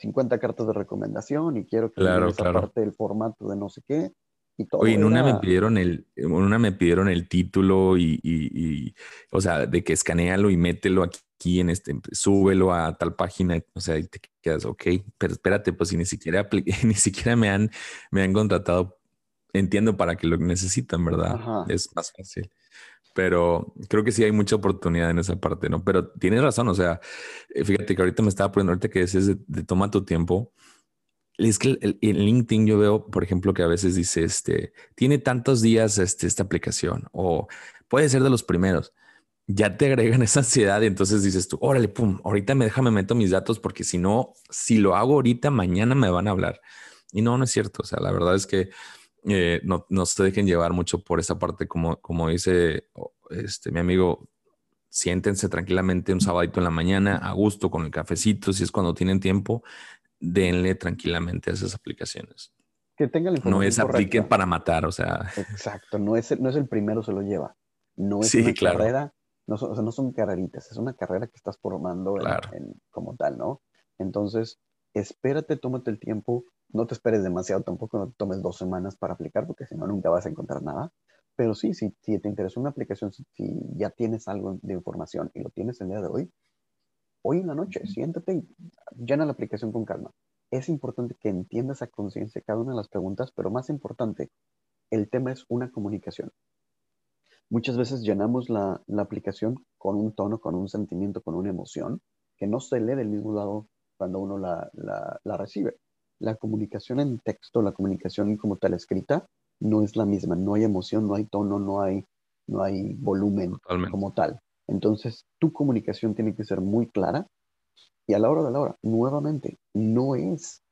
50 cartas de recomendación y quiero que claro, esa parte del formato de no sé qué. Y todo Oye, en una me pidieron el, en una me pidieron el título y, y, y, o sea, de que escanealo y mételo aquí aquí en este, súbelo a tal página, o sea, y te quedas, ok, pero espérate, pues si ni siquiera, [LAUGHS] ni siquiera me han, me han contratado, entiendo para que lo necesitan, ¿verdad? Es más fácil. Pero creo que sí hay mucha oportunidad en esa parte, ¿no? Pero tienes razón, o sea, eh, fíjate que ahorita me estaba poniendo, ahorita que decías de, de toma tu tiempo, es que en LinkedIn yo veo, por ejemplo, que a veces dice, este, tiene tantos días este, esta aplicación o puede ser de los primeros ya te agregan [LAUGHS] esa ansiedad y entonces dices tú, órale, pum, ahorita me déjame meto mis datos porque si no, si lo hago ahorita, mañana me van a hablar. Y no, no es cierto. O sea, la verdad es que eh, no, no, se dejen llevar mucho por esa parte, como, como dice este, mi amigo, siéntense tranquilamente un sabadito en la mañana, a gusto con el cafecito, si es cuando tienen tiempo, denle tranquilamente a esas aplicaciones. Que tengan No es apliquen para matar, o sea. Exacto, no es, no es el primero se lo lleva. No es una carrera no son, o sea, no son carreritas, es una carrera que estás formando como tal, ¿no? Entonces, espérate, tómate el tiempo, no te esperes demasiado tampoco, no te tomes dos semanas para aplicar, porque si no, nunca vas a encontrar nada. Pero sí, si, si te interesa una aplicación, si, ya tienes algo de información y lo tienes el día de hoy, hoy en la noche, siéntate y llena la aplicación con calma. es importante que entiendas a conciencia cada una de las preguntas, pero más importante, el tema es una comunicación. Muchas veces llenamos la, aplicación con un tono, con un sentimiento, con una emoción que no se lee del mismo lado cuando uno la, la recibe. La comunicación en texto, la comunicación como tal escrita, no es la misma. No hay emoción, no hay tono, no hay, no hay volumen como tal. Entonces, tu comunicación tiene que ser muy clara y a la hora de la hora, nuevamente, no es,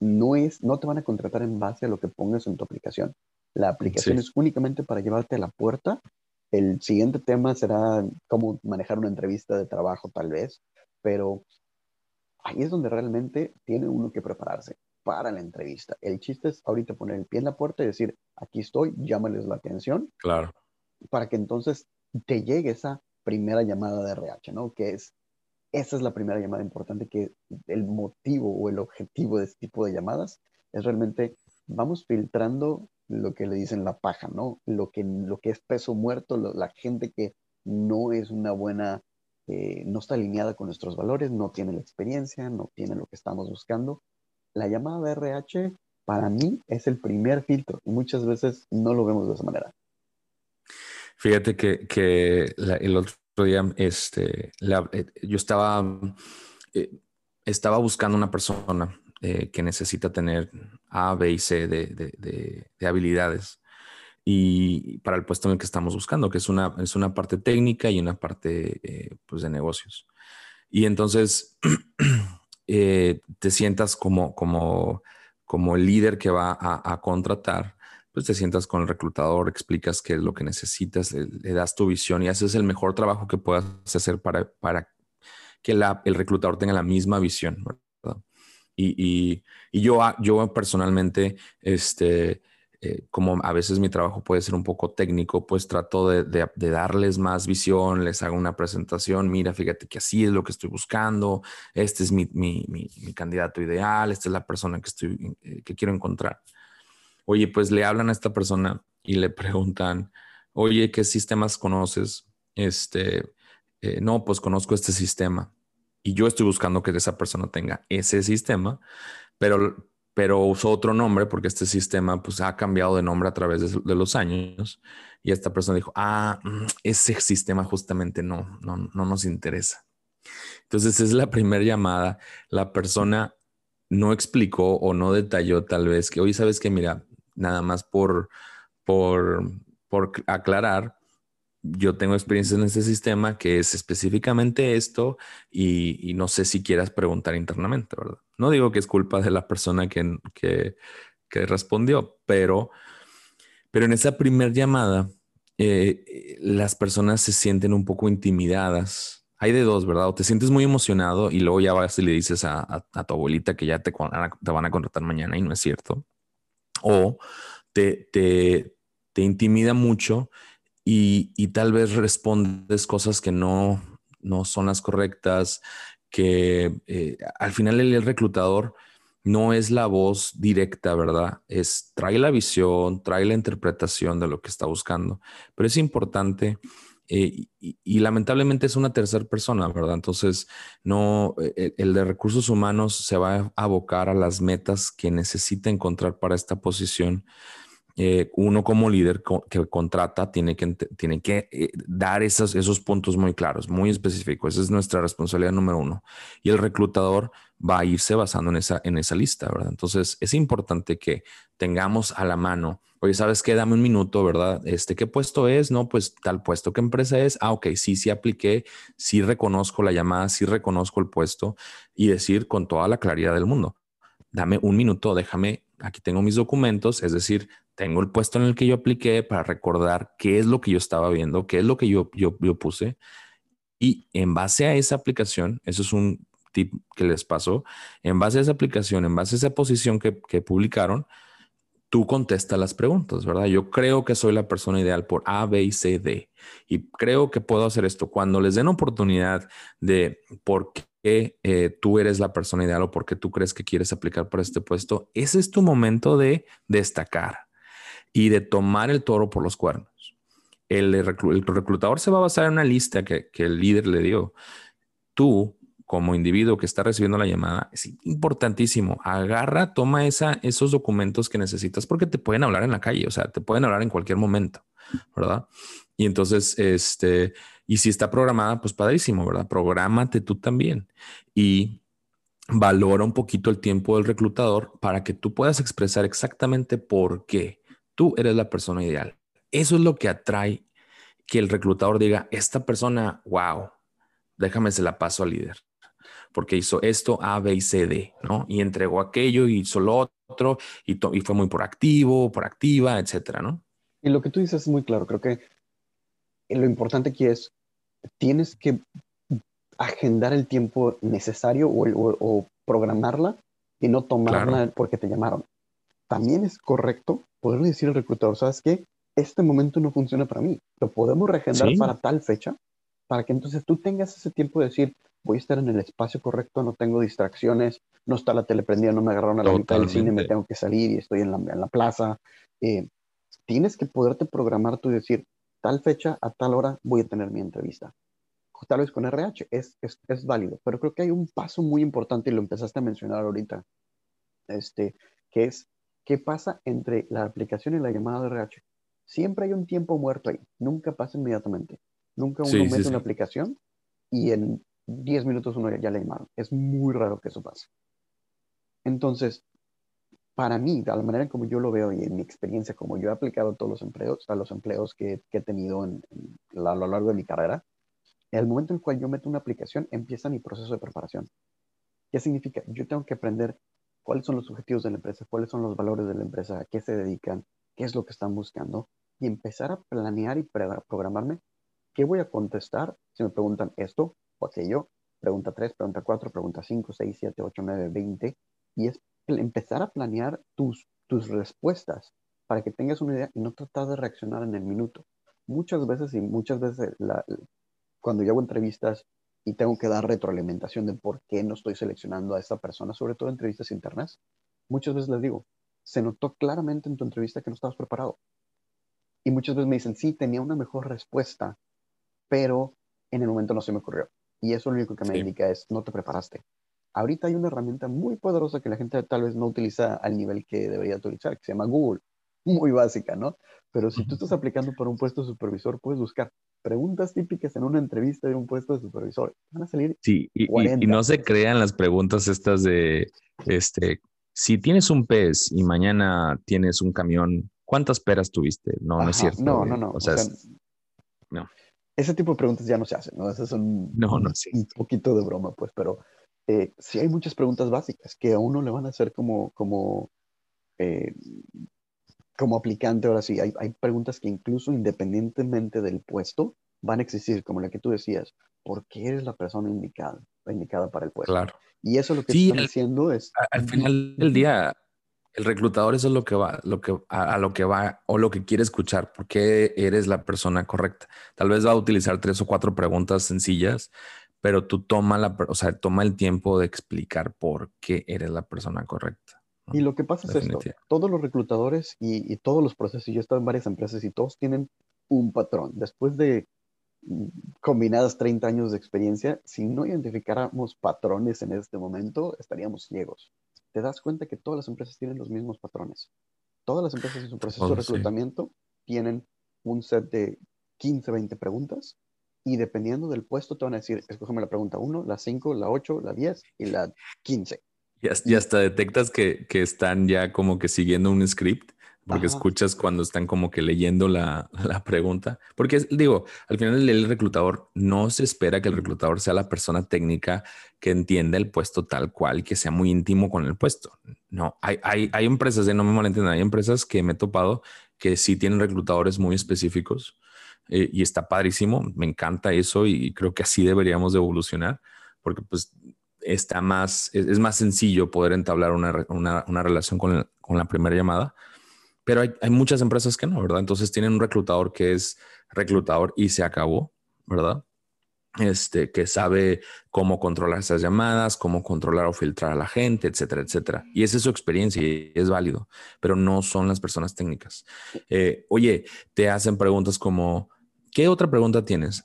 no es, no te van a contratar en base a lo que pongas en tu aplicación. La aplicación es únicamente para llevarte a la puerta. El siguiente tema será cómo manejar una entrevista de trabajo, tal vez, pero ahí es donde realmente tiene uno que prepararse para la entrevista. El chiste es ahorita poner el pie en la puerta y decir, aquí estoy, llámales la atención. Claro. Para que entonces te llegue esa primera llamada de RH, ¿no? Que es, esa es la primera llamada importante, que el motivo o el objetivo de este tipo de llamadas es realmente, vamos filtrando lo que le dicen la paja, ¿no? Lo que, lo que es peso muerto, la gente que no es una buena, eh, no está alineada con nuestros valores, no tiene la experiencia, no tiene lo que estamos buscando. La llamada de RH para mí es el primer filtro y muchas veces no lo vemos de esa manera. Fíjate que, el otro día este, eh, yo estaba, eh, estaba buscando una persona que necesita tener A, B y C de, habilidades y para el puesto en el que estamos buscando, que es una, es una parte técnica y una parte pues de negocios. Y entonces [CLEARS THROAT] te sientas como, como, como el líder que va a contratar pues te sientas con el reclutador, explicas qué es lo que necesitas, le, das tu visión y haces el mejor trabajo que puedas hacer para, para que la, el reclutador tenga la misma visión. Y, y, yo, yo personalmente, este, eh, como a veces mi trabajo puede ser un poco técnico, pues trato de, darles más visión, les hago una presentación, mira, fíjate que así es lo que estoy buscando, este es mi candidato ideal, esta es la persona que, estoy, eh, que quiero encontrar oye, pues le hablan a esta persona y le [LAUGHS] preguntan, oye, ¿qué sistemas conoces? Este, eh, no, pues conozco este sistema. Y yo estoy buscando que esa persona tenga ese sistema, pero, pero usó otro nombre porque este sistema pues ha cambiado de nombre a través de, los años. Y esta persona dijo, ah, mm, ese sistema justamente no, no, no nos interesa. Entonces es la primera llamada. La persona no explicó o no detalló tal vez que, oye, sabes que, mira, nada más por, por, por aclarar, yo tengo experiencia en este sistema que es específicamente esto y, no sé si quieras preguntar internamente, ¿verdad? No digo que es culpa de la persona que, que, respondió, pero, pero en esa primera llamada eh, las personas se sienten un poco intimidadas. Hay de dos, ¿verdad? O te sientes muy emocionado y luego ya vas y le dices a, tu abuelita que ya te, van a contratar mañana y no es cierto o te, te intimida mucho y, tal vez respondes cosas que no, no son las correctas, que eh, al final el, reclutador no es la voz directa, ¿verdad? Es trae la visión, trae la interpretación de lo que está buscando, pero es importante eh, y, lamentablemente es una tercera persona, ¿verdad? Entonces, no, eh, el, de recursos humanos se va a abocar a las metas que necesita encontrar para esta posición. Eh, uno como líder que contrata tiene que, tiene que dar esos, esos puntos muy claros, muy específicos. Esa es nuestra responsabilidad número uno. Y el reclutador va a irse basando en esa, en esa lista, ¿verdad? Entonces, es importante que tengamos a la mano oye, ¿sabes qué? Dame un minuto, ¿verdad? Este, ¿qué puesto es? No, pues tal puesto, ¿qué empresa es? Ah, ok, sí, sí apliqué, sí reconozco la llamada, sí reconozco el puesto y decir con toda la claridad del mundo, dame un minuto, déjame, aquí tengo mis documentos, es decir, tengo el puesto en el que yo apliqué para recordar qué es lo que yo estaba viendo, qué es lo que yo, yo, puse. Y en base a esa aplicación, eso es un tip que les pasó, en base a esa aplicación, en base a esa posición que, que publicaron, tú contestas las preguntas, ¿verdad? Yo creo que soy la persona ideal por A, B y C, D. Y creo que puedo hacer esto. Cuando les den oportunidad de por qué eh, tú eres la persona ideal o por qué tú crees que quieres aplicar para este puesto, ese es tu momento de destacar y de tomar el toro por los cuernos. El, reclutador se va a basar en una lista que, que el líder le dio. Tú como individuo que está recibiendo la llamada, es importantísimo. Agarra, toma esa, esos documentos que necesitas porque te pueden hablar en la calle, o sea, te pueden hablar en cualquier momento, ¿verdad? Y entonces, este, y si está programada, pues padrísimo, ¿verdad? Prográmate tú también. Y valora un poquito el tiempo del reclutador para que tú puedas expresar exactamente por qué tú eres la persona ideal. Eso es lo que atrae que el reclutador diga, esta persona, wow, déjame se la paso al líder, porque hizo esto A, B y C, D, ¿no? Y entregó aquello y hizo lo otro y, y fue muy proactivo, proactiva, etcétera, ¿no? Y lo que tú dices es muy claro. Creo que lo importante aquí es, tienes que agendar el tiempo necesario o, programarla y no tomarla porque te llamaron. También es correcto poder decir al reclutador, ¿sabes qué? este momento no funciona para mí. Lo podemos reagendar para tal fecha, para que entonces tú tengas ese tiempo de decir, voy a estar en el espacio correcto, no tengo distracciones, no está la tele prendida, no me agarraron a la mitad del cine, me tengo que salir y estoy en la, en la plaza. Eh, tienes que poderte programar tú y decir, tal fecha, a tal hora voy a tener mi entrevista. Tal vez con RH es, es, es válido, pero creo que hay un paso muy importante y lo empezaste a mencionar ahorita, este, que es, ¿qué pasa entre la aplicación y la llamada de RH? Siempre hay un tiempo muerto ahí, nunca pasa inmediatamente. Nunca uno mete una aplicación y en 10 minutos uno ya, le llamaron. Es muy raro que eso pase. Entonces, para mí, de la manera como yo lo veo y en mi experiencia, como yo he aplicado a todos los empleos, a los empleos que, he tenido a lo largo de mi carrera, en el momento en el cual yo meto una aplicación, empieza mi proceso de preparación. ¿Qué significa? Yo tengo que aprender cuáles son los objetivos de la empresa, cuáles son los valores de la empresa, a qué se dedican, qué es lo que están buscando y empezar a planear y programarme qué voy a contestar si me preguntan esto o aquello. Pregunta 3, pregunta 4, pregunta 5, 6, 7, 8, 9, 20. Y es empezar a planear tus, tus respuestas para que tengas una idea y no tratar de reaccionar en el minuto. Muchas veces y muchas veces cuando yo hago entrevistas y tengo que dar retroalimentación de por qué no estoy seleccionando a esta persona, sobre todo entrevistas internas, muchas veces les digo, se notó claramente en tu entrevista que no estabas preparado. Y muchas veces me dicen, sí, tenía una mejor respuesta, pero en el momento no se me ocurrió. Y eso lo único que me indica es, no te preparaste. Ahorita hay una herramienta muy poderosa que la gente tal vez no utiliza al nivel que debería utilizar, que se llama Google. Muy básica, ¿no? Pero si tú estás aplicando para un puesto de supervisor, puedes buscar preguntas típicas en una entrevista de un puesto de supervisor. Van a salir. Sí, y, y no se crean las preguntas estas de, este, si tienes un pez y mañana tienes un camión, ¿cuántas peras tuviste? No, no es cierto. No, no, no. O sea, no. Ese tipo de preguntas ya no se hacen, ¿no? Esas son no, no, un poquito de broma, pues, pero eh, sí hay muchas preguntas básicas que a uno le van a hacer como, como, eh, como aplicante. Ahora sí, hay, hay preguntas que incluso independientemente del puesto van a existir, como la que tú decías. ¿Por qué eres la persona indicada, indicada para el puesto? Claro. Y eso lo que sí, están diciendo es... Al final del día, el reclutador eso es lo que va, lo que, a, lo que va o lo que quiere escuchar, porque eres la persona correcta. Tal vez va a utilizar tres o cuatro preguntas sencillas, pero tú toma, la, o sea, toma el tiempo de explicar por qué eres la persona correcta. Y lo que pasa es esto, todos los reclutadores y, y, todos los procesos, yo he estado en varias empresas y todos tienen un patrón. Después de combinadas 30 años de experiencia, si no identificáramos patrones en este momento, estaríamos ciegos. Te das cuenta que todas las empresas tienen los mismos patrones. Todas las empresas en su proceso de reclutamiento tienen un set de 15, 20 preguntas y dependiendo del puesto te van a decir, escógeme la pregunta 1, la 5, la 8, la 10 y la 15. Y hasta, detectas que, que, están ya como que siguiendo un script porque escuchas cuando están como que leyendo la, [LAUGHS] la, pregunta. Porque digo, al final el reclutador no se espera que el reclutador sea la persona técnica que entienda el puesto tal cual, que sea muy íntimo con el puesto. No, hay, hay, hay empresas, de no me malentiendan, hay empresas que me he topado que sí tienen reclutadores muy específicos eh, y está padrísimo. Me encanta eso y creo que así deberíamos de evolucionar porque pues está más, es, más sencillo poder entablar una, una, una relación con, con la primera llamada pero hay, muchas empresas que no, ¿verdad? Entonces tienen un reclutador que es reclutador y se acabó, ¿verdad? Este, que sabe cómo controlar esas llamadas, cómo controlar o filtrar a la gente, etcétera, etcétera. Y esa es su experiencia y es válido, pero no son las personas técnicas. Eh, oye, te hacen preguntas como, ¿qué otra pregunta tienes?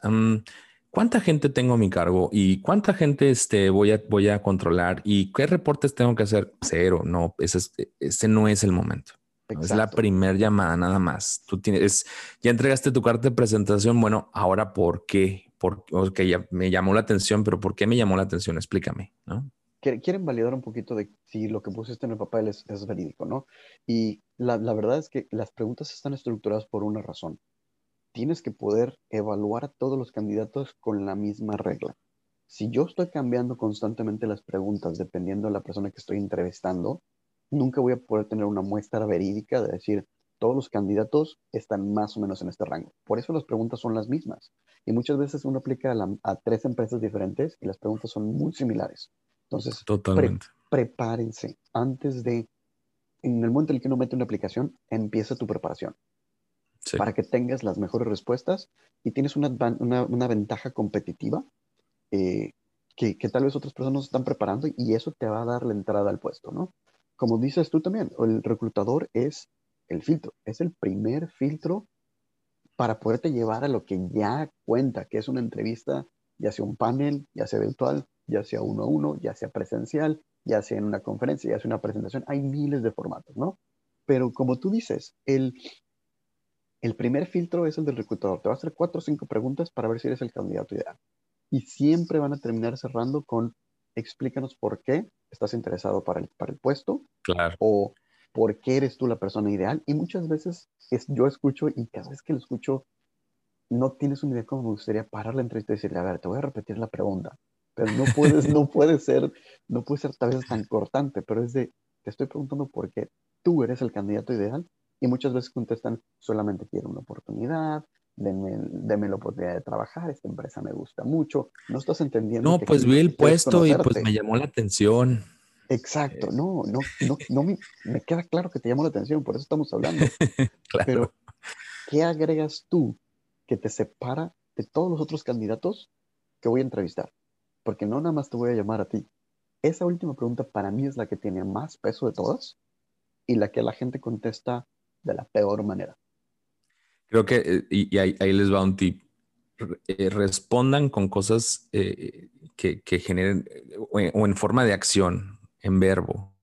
¿Cuánta gente tengo a mi cargo y cuánta gente este, voy, a, voy a controlar y qué reportes tengo que hacer? Cero, no, ese, ese no es el momento. Es la primera llamada nada más. Tú tienes, ya entregaste tu carta de presentación. Bueno, ahora, ¿por qué? Porque ya me llamó la atención, pero ¿por qué me llamó la atención? Explícame, ¿no? Quieren validar un poquito de si lo que pusiste en el papel es, es verídico, ¿no? Y la, la verdad es que las preguntas están estructuradas por una razón tienes que poder evaluar a todos los candidatos con la misma regla. Si yo estoy cambiando constantemente las preguntas dependiendo de la persona que estoy entrevistando, nunca voy a poder tener una muestra verídica de decir todos los candidatos están más o menos en este rango. Por eso las preguntas son las mismas. Y muchas veces uno aplica a, tres empresas diferentes y las preguntas son muy similares. Entonces, prepárense antes de, en el momento en el que uno mete una aplicación, empieza tu preparación para que tengas las mejores respuestas y tienes una, una, ventaja competitiva eh, que, que, tal vez otras personas están preparando y eso te va a dar la entrada al puesto, ¿no? Como dices tú también, el reclutador es el filtro, es el primer filtro para poderte llevar a lo que ya cuenta, que es una entrevista, ya sea un panel, ya sea virtual, ya sea uno a uno, ya sea presencial, ya sea en una conferencia, ya sea una presentación, hay miles de formatos, ¿no? Pero como tú dices, el, el primer filtro es el del reclutador. Te va a hacer cuatro o cinco preguntas para ver si eres el candidato ideal. Y siempre van a terminar cerrando con explícanos por qué estás interesado para el, para el puesto. Claro. O por qué eres tú la persona ideal. Y muchas veces es, yo escucho y cada vez que lo escucho, no tienes una idea cómo me gustaría parar la entrevista y decirle, a ver, te voy a repetir la pregunta. Pero no puedes, no puede ser, no puede ser tal vez tan cortante, pero es de, te estoy preguntando por qué tú eres el candidato ideal y muchas veces contestan, solamente quiero una oportunidad, denme, la oportunidad de trabajar, esta empresa me gusta mucho. No estás entendiendo. No, pues vi el puesto y pues me llamó la atención. Exacto, no, no, no, no me, me, queda claro que te llamó la atención, por eso estamos hablando. [LAUGHS] claro. Pero, ¿qué agregas tú que te separa de todos los otros candidatos que voy a entrevistar? Porque no nada más te voy a llamar a ti. Esa última pregunta para mí es la que tiene más peso de todas y la que la gente contesta de la peor manera. Creo que, eh, y, ahí, les va un tip, eh, respondan con cosas eh, que, generen, o en, forma de acción, en verbo.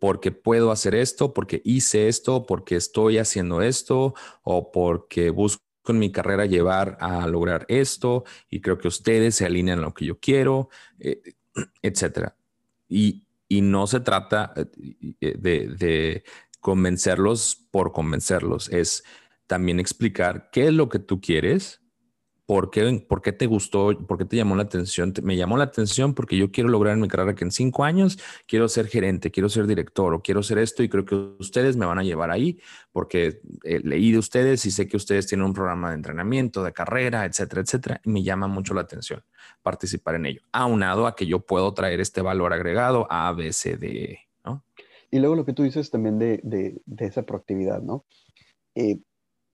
porque puedo hacer esto, porque hice esto, porque estoy haciendo esto, o porque busco en mi carrera llevar a lograr esto, y creo que ustedes se alinean a lo que yo quiero, etcétera. Y, y no se trata de, convencerlos por convencerlos, es también explicar qué es lo que tú quieres, por qué, por qué te gustó, por qué te llamó la atención. Me llamó la atención porque yo quiero lograr en mi carrera que en cinco años quiero ser gerente, quiero ser director o quiero ser esto y creo que ustedes me van a llevar ahí porque leí de ustedes y sé que ustedes tienen un programa de entrenamiento, de carrera, etcétera, etcétera, y me llama mucho la atención participar en ello, aunado a que yo puedo traer este valor agregado a, B, C, D, e. Y luego lo que tú dices también de, de, de esa proactividad, ¿no? Eh,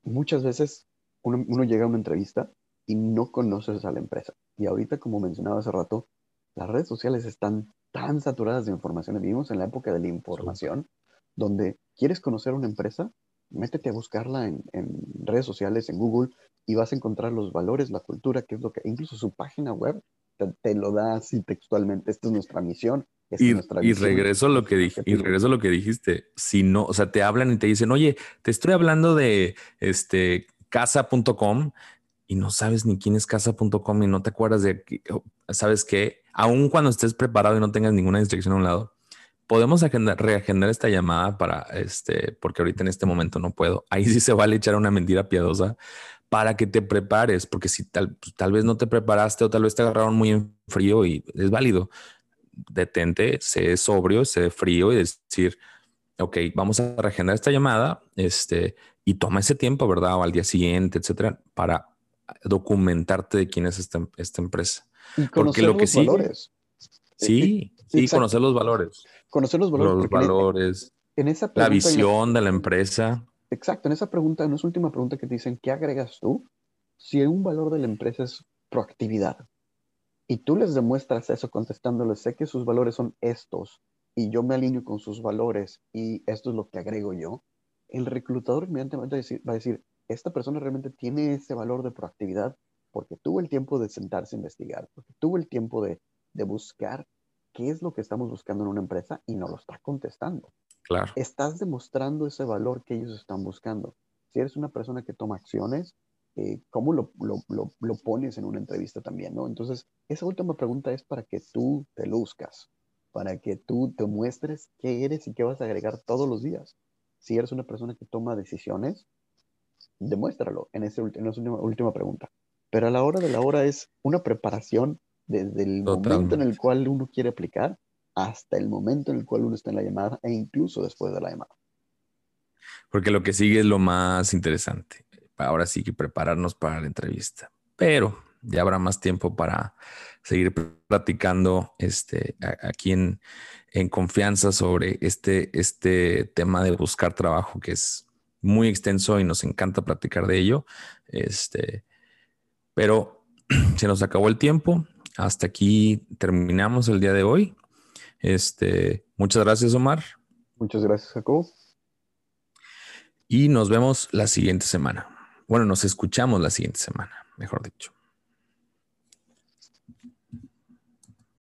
muchas veces uno, llega a una entrevista y no conoces a la empresa. Y ahorita, como mencionaba hace rato, las redes sociales están tan saturadas de información. Vivimos en la época de la información, donde quieres conocer una empresa, métete a buscarla en, en, redes sociales, en Google, y vas a encontrar los valores, la cultura, que es lo que, incluso su página web te, te lo da así textualmente. Esta es nuestra misión, y, y, regreso a lo que dije, y regreso lo que dijiste. Si no, o sea, te hablan y te dicen, oye, te estoy hablando de este casa.com y no sabes ni quién es casa.com y no te acuerdas de, sabes qué, aun cuando estés preparado y no tengas ninguna distracción a un lado, podemos reagendar esta llamada para este, porque ahorita en este momento no puedo. Ahí sí se vale echar una mentira piadosa para que te prepares, porque si tal, tal vez no te preparaste o tal vez te agarraron muy en frío y es válido detente, sé sobrio, sé frío y decir, ok, vamos a regenerar esta llamada, este, y toma ese tiempo, ¿verdad? O al día siguiente, etcétera, para documentarte de quién es esta, esta empresa. Porque lo que sí, valores. Sí, sí, conocer los valores. Conocer los valores. Los valores. En esa la visión de la empresa. Exacto, en esa pregunta, en esa última pregunta que te dicen, ¿qué agregas tú? Si un valor de la empresa es proactividad, y tú les demuestras eso contestándoles, sé que sus valores son estos y yo me alineo con sus valores y esto es lo que agrego yo, el reclutador inmediatamente va a decir, esta persona realmente tiene ese valor de proactividad porque tuvo el tiempo de sentarse a investigar, porque tuvo el tiempo de, de buscar qué es lo que estamos buscando en una empresa y no lo está contestando. Claro. Estás demostrando ese valor que ellos están buscando. Si eres una persona que toma acciones, eh, ¿cómo lo, lo, lo, lo, pones en una entrevista también? ¿no? Entonces, esa última pregunta es para que tú te luzcas, para que tú te muestres qué eres y qué vas a agregar todos los días. Si eres una persona que toma decisiones, demuéstralo en, ese, en esa última, última pregunta. Pero a la hora de la hora es una preparación desde el momento en el cual uno quiere aplicar hasta el momento en el cual uno está en la llamada e incluso después de la llamada. Porque lo que sigue es lo más interesante. Ahora sí que prepararnos para la entrevista. Pero ya habrá más tiempo para seguir platicando este, aquí en, en confianza sobre este, este tema de buscar trabajo que es muy extenso y nos encanta platicar de ello. Este, pero [CLEARS THROAT] se nos acabó el tiempo. Hasta aquí terminamos el día de hoy. Este, muchas gracias, Omar. Muchas gracias, Jacob. Y nos vemos la siguiente semana. Bueno, nos escuchamos la siguiente semana, mejor dicho.